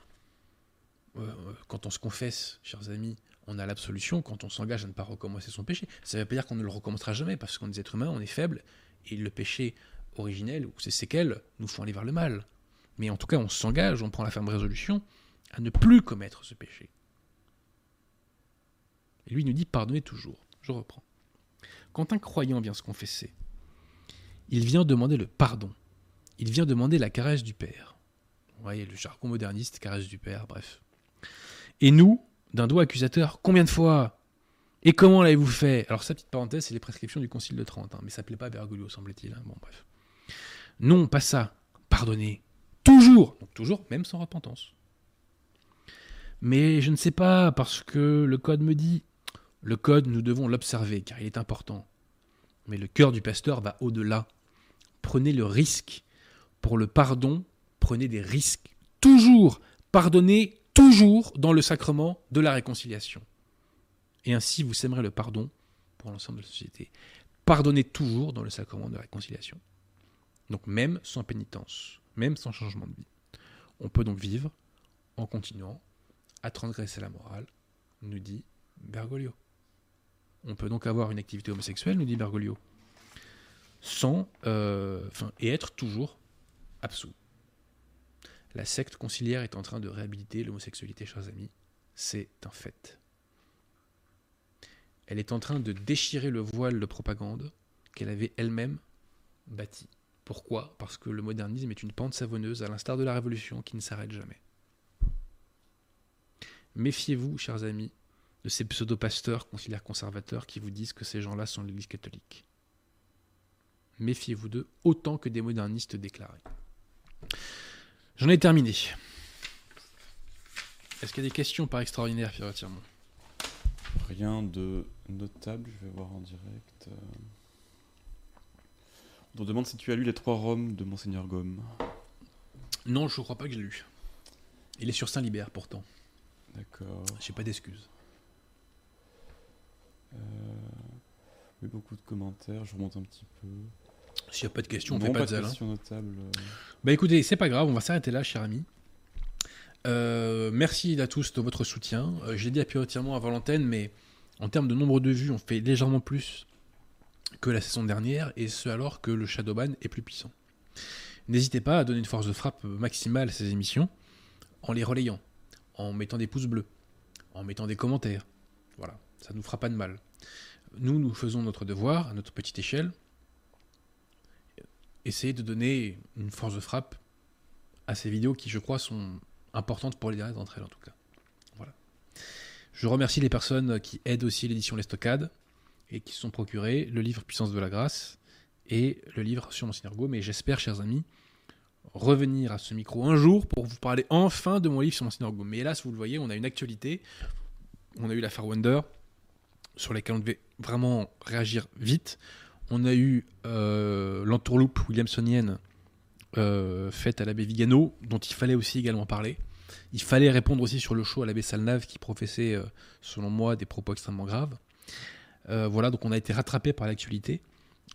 Euh, quand on se confesse, chers amis, on a l'absolution quand on s'engage à ne pas recommencer son péché. Ça ne veut pas dire qu'on ne le recommencera jamais, parce qu'on est êtres humains, on est faible, et le péché originel ou ses séquelles nous font aller vers le mal. Mais en tout cas, on s'engage, on prend la ferme résolution à ne plus commettre ce péché. Et lui nous dit pardonnez toujours. Je reprends. Quand un croyant vient se confesser, il vient demander le pardon. Il vient demander la caresse du Père. Vous voyez, le jargon moderniste, caresse du Père, bref. Et nous, d'un doigt accusateur, combien de fois? Et comment l'avez-vous fait? Alors, sa petite parenthèse, c'est les prescriptions du Concile de Trente, hein, mais ça ne plaît pas à Bergoglio, semble-t-il. hein. Bon, bref. Non, pas ça. Pardonnez. Toujours. Donc, toujours, même sans repentance. Mais je ne sais pas, parce que le code me dit. Le code, nous devons l'observer, car il est important. Mais le cœur du pasteur va au-delà. Prenez le risque. Pour le pardon, prenez des risques. Toujours. Pardonnez toujours dans le sacrement de la réconciliation. Et ainsi, vous sèmerez le pardon pour l'ensemble de la société. Pardonnez toujours dans le sacrement de la réconciliation. Donc même sans pénitence, même sans changement de vie. On peut donc vivre en continuant à transgresser la morale, nous dit Bergoglio. On peut donc avoir une activité homosexuelle, nous dit Bergoglio, sans, euh, et être toujours absous. La secte conciliaire est en train de réhabiliter l'homosexualité, chers amis. C'est un fait. Elle est en train de déchirer le voile de propagande qu'elle avait elle-même bâti. Pourquoi? Parce que le modernisme est une pente savonneuse, à l'instar de la Révolution, qui ne s'arrête jamais. Méfiez-vous, chers amis, de ces pseudo-pasteurs conciliaires conservateurs qui vous disent que ces gens-là sont l'Église catholique. Méfiez-vous d'eux autant que des modernistes déclarés. J'en ai terminé. Est-ce qu'il y a des questions par extraordinaire, Pierre Rien de notable, je vais voir en direct. On demande si tu as lu Les Trois Roms de Monseigneur Gomme. Non, je ne crois pas que j'ai lu. Il est sur Saint-Libert pourtant. D'accord. J'ai pas d'excuses. Euh, oui, beaucoup de commentaires. Je remonte un petit peu. S'il n'y a pas de questions, on non, fait pas, pas de zèle. hein. euh. Bah écoutez, c'est pas grave, on va s'arrêter là, cher ami. Euh, merci à tous de votre soutien. Euh, je l'ai dit apéritivement avant l'antenne, mais en termes de nombre de vues, on fait légèrement plus que la saison dernière, et ce alors que le Shadowban est plus puissant. N'hésitez pas à donner une force de frappe maximale à ces émissions en les relayant, en mettant des pouces bleus, en mettant des commentaires. Voilà, ça nous fera pas de mal. Nous, nous faisons notre devoir à notre petite échelle. Essayez de donner une force de frappe à ces vidéos qui, je crois, sont importantes pour les d'entre elles en tout cas. Voilà. Je remercie les personnes qui aident aussi l'édition Les Stockades et qui se sont procurées le livre Puissance de la grâce et le livre sur Monseigneur Go. Mais j'espère, chers amis, revenir à ce micro un jour pour vous parler enfin de mon livre sur Monseigneur Go. Mais hélas, vous le voyez, on a une actualité. On a eu l'affaire Wonder sur laquelle on devait vraiment réagir vite. On a eu euh, l'entourloupe williamsonienne euh, faite à l'abbé Vigano, dont il fallait aussi également parler. Il fallait répondre aussi sur le show à l'abbé Salnave qui professait, euh, selon moi, des propos extrêmement graves. Euh, voilà, donc on a été rattrapé par l'actualité.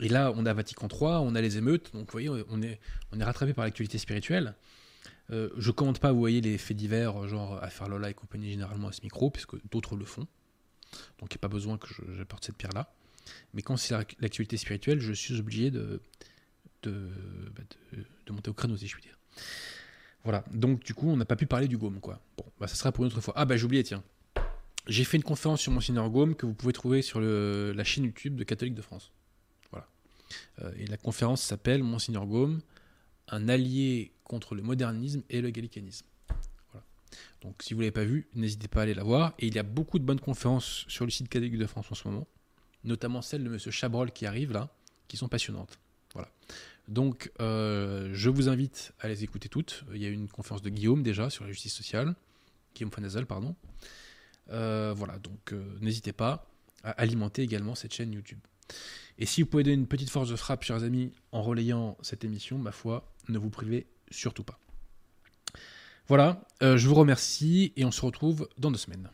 Et là, on a Vatican III, on a les émeutes, donc vous voyez, on est, on est rattrapé par l'actualité spirituelle. Euh, je commente pas, vous voyez, les faits divers, genre affaire Lola et compagnie généralement à ce micro, puisque d'autres le font. Donc il n'y a pas besoin que j'apporte cette pierre-là. Mais quand c'est la- l'actualité spirituelle, je suis obligé de, bah, de, de monter au créneau, si je puis dire. Voilà, donc du coup, on n'a pas pu parler du Gaume, quoi. Bon, bah ça sera pour une autre fois. Ah bah j'ai oublié, tiens. J'ai fait une conférence sur Monseigneur Gaume que vous pouvez trouver sur la chaîne YouTube de Catholique de France. Voilà. Euh, et la conférence s'appelle Monseigneur Gaume, un allié contre le modernisme et le gallicanisme. Voilà. Donc si vous ne l'avez pas vu, n'hésitez pas à aller la voir. Et il y a beaucoup de bonnes conférences sur le site Catholique de France en ce moment, notamment celle de M. Chabrol qui arrive là, qui sont passionnantes. Voilà. Donc euh, je vous invite à les écouter toutes. Il y a une conférence de Guillaume déjà sur la justice sociale, Guillaume Fonazal, pardon. Euh, voilà, donc euh, n'hésitez pas à alimenter également cette chaîne YouTube. Et si vous pouvez donner une petite force de frappe, chers amis, en relayant cette émission, ma foi, ne vous privez surtout pas. Voilà, euh, je vous remercie et on se retrouve dans deux semaines.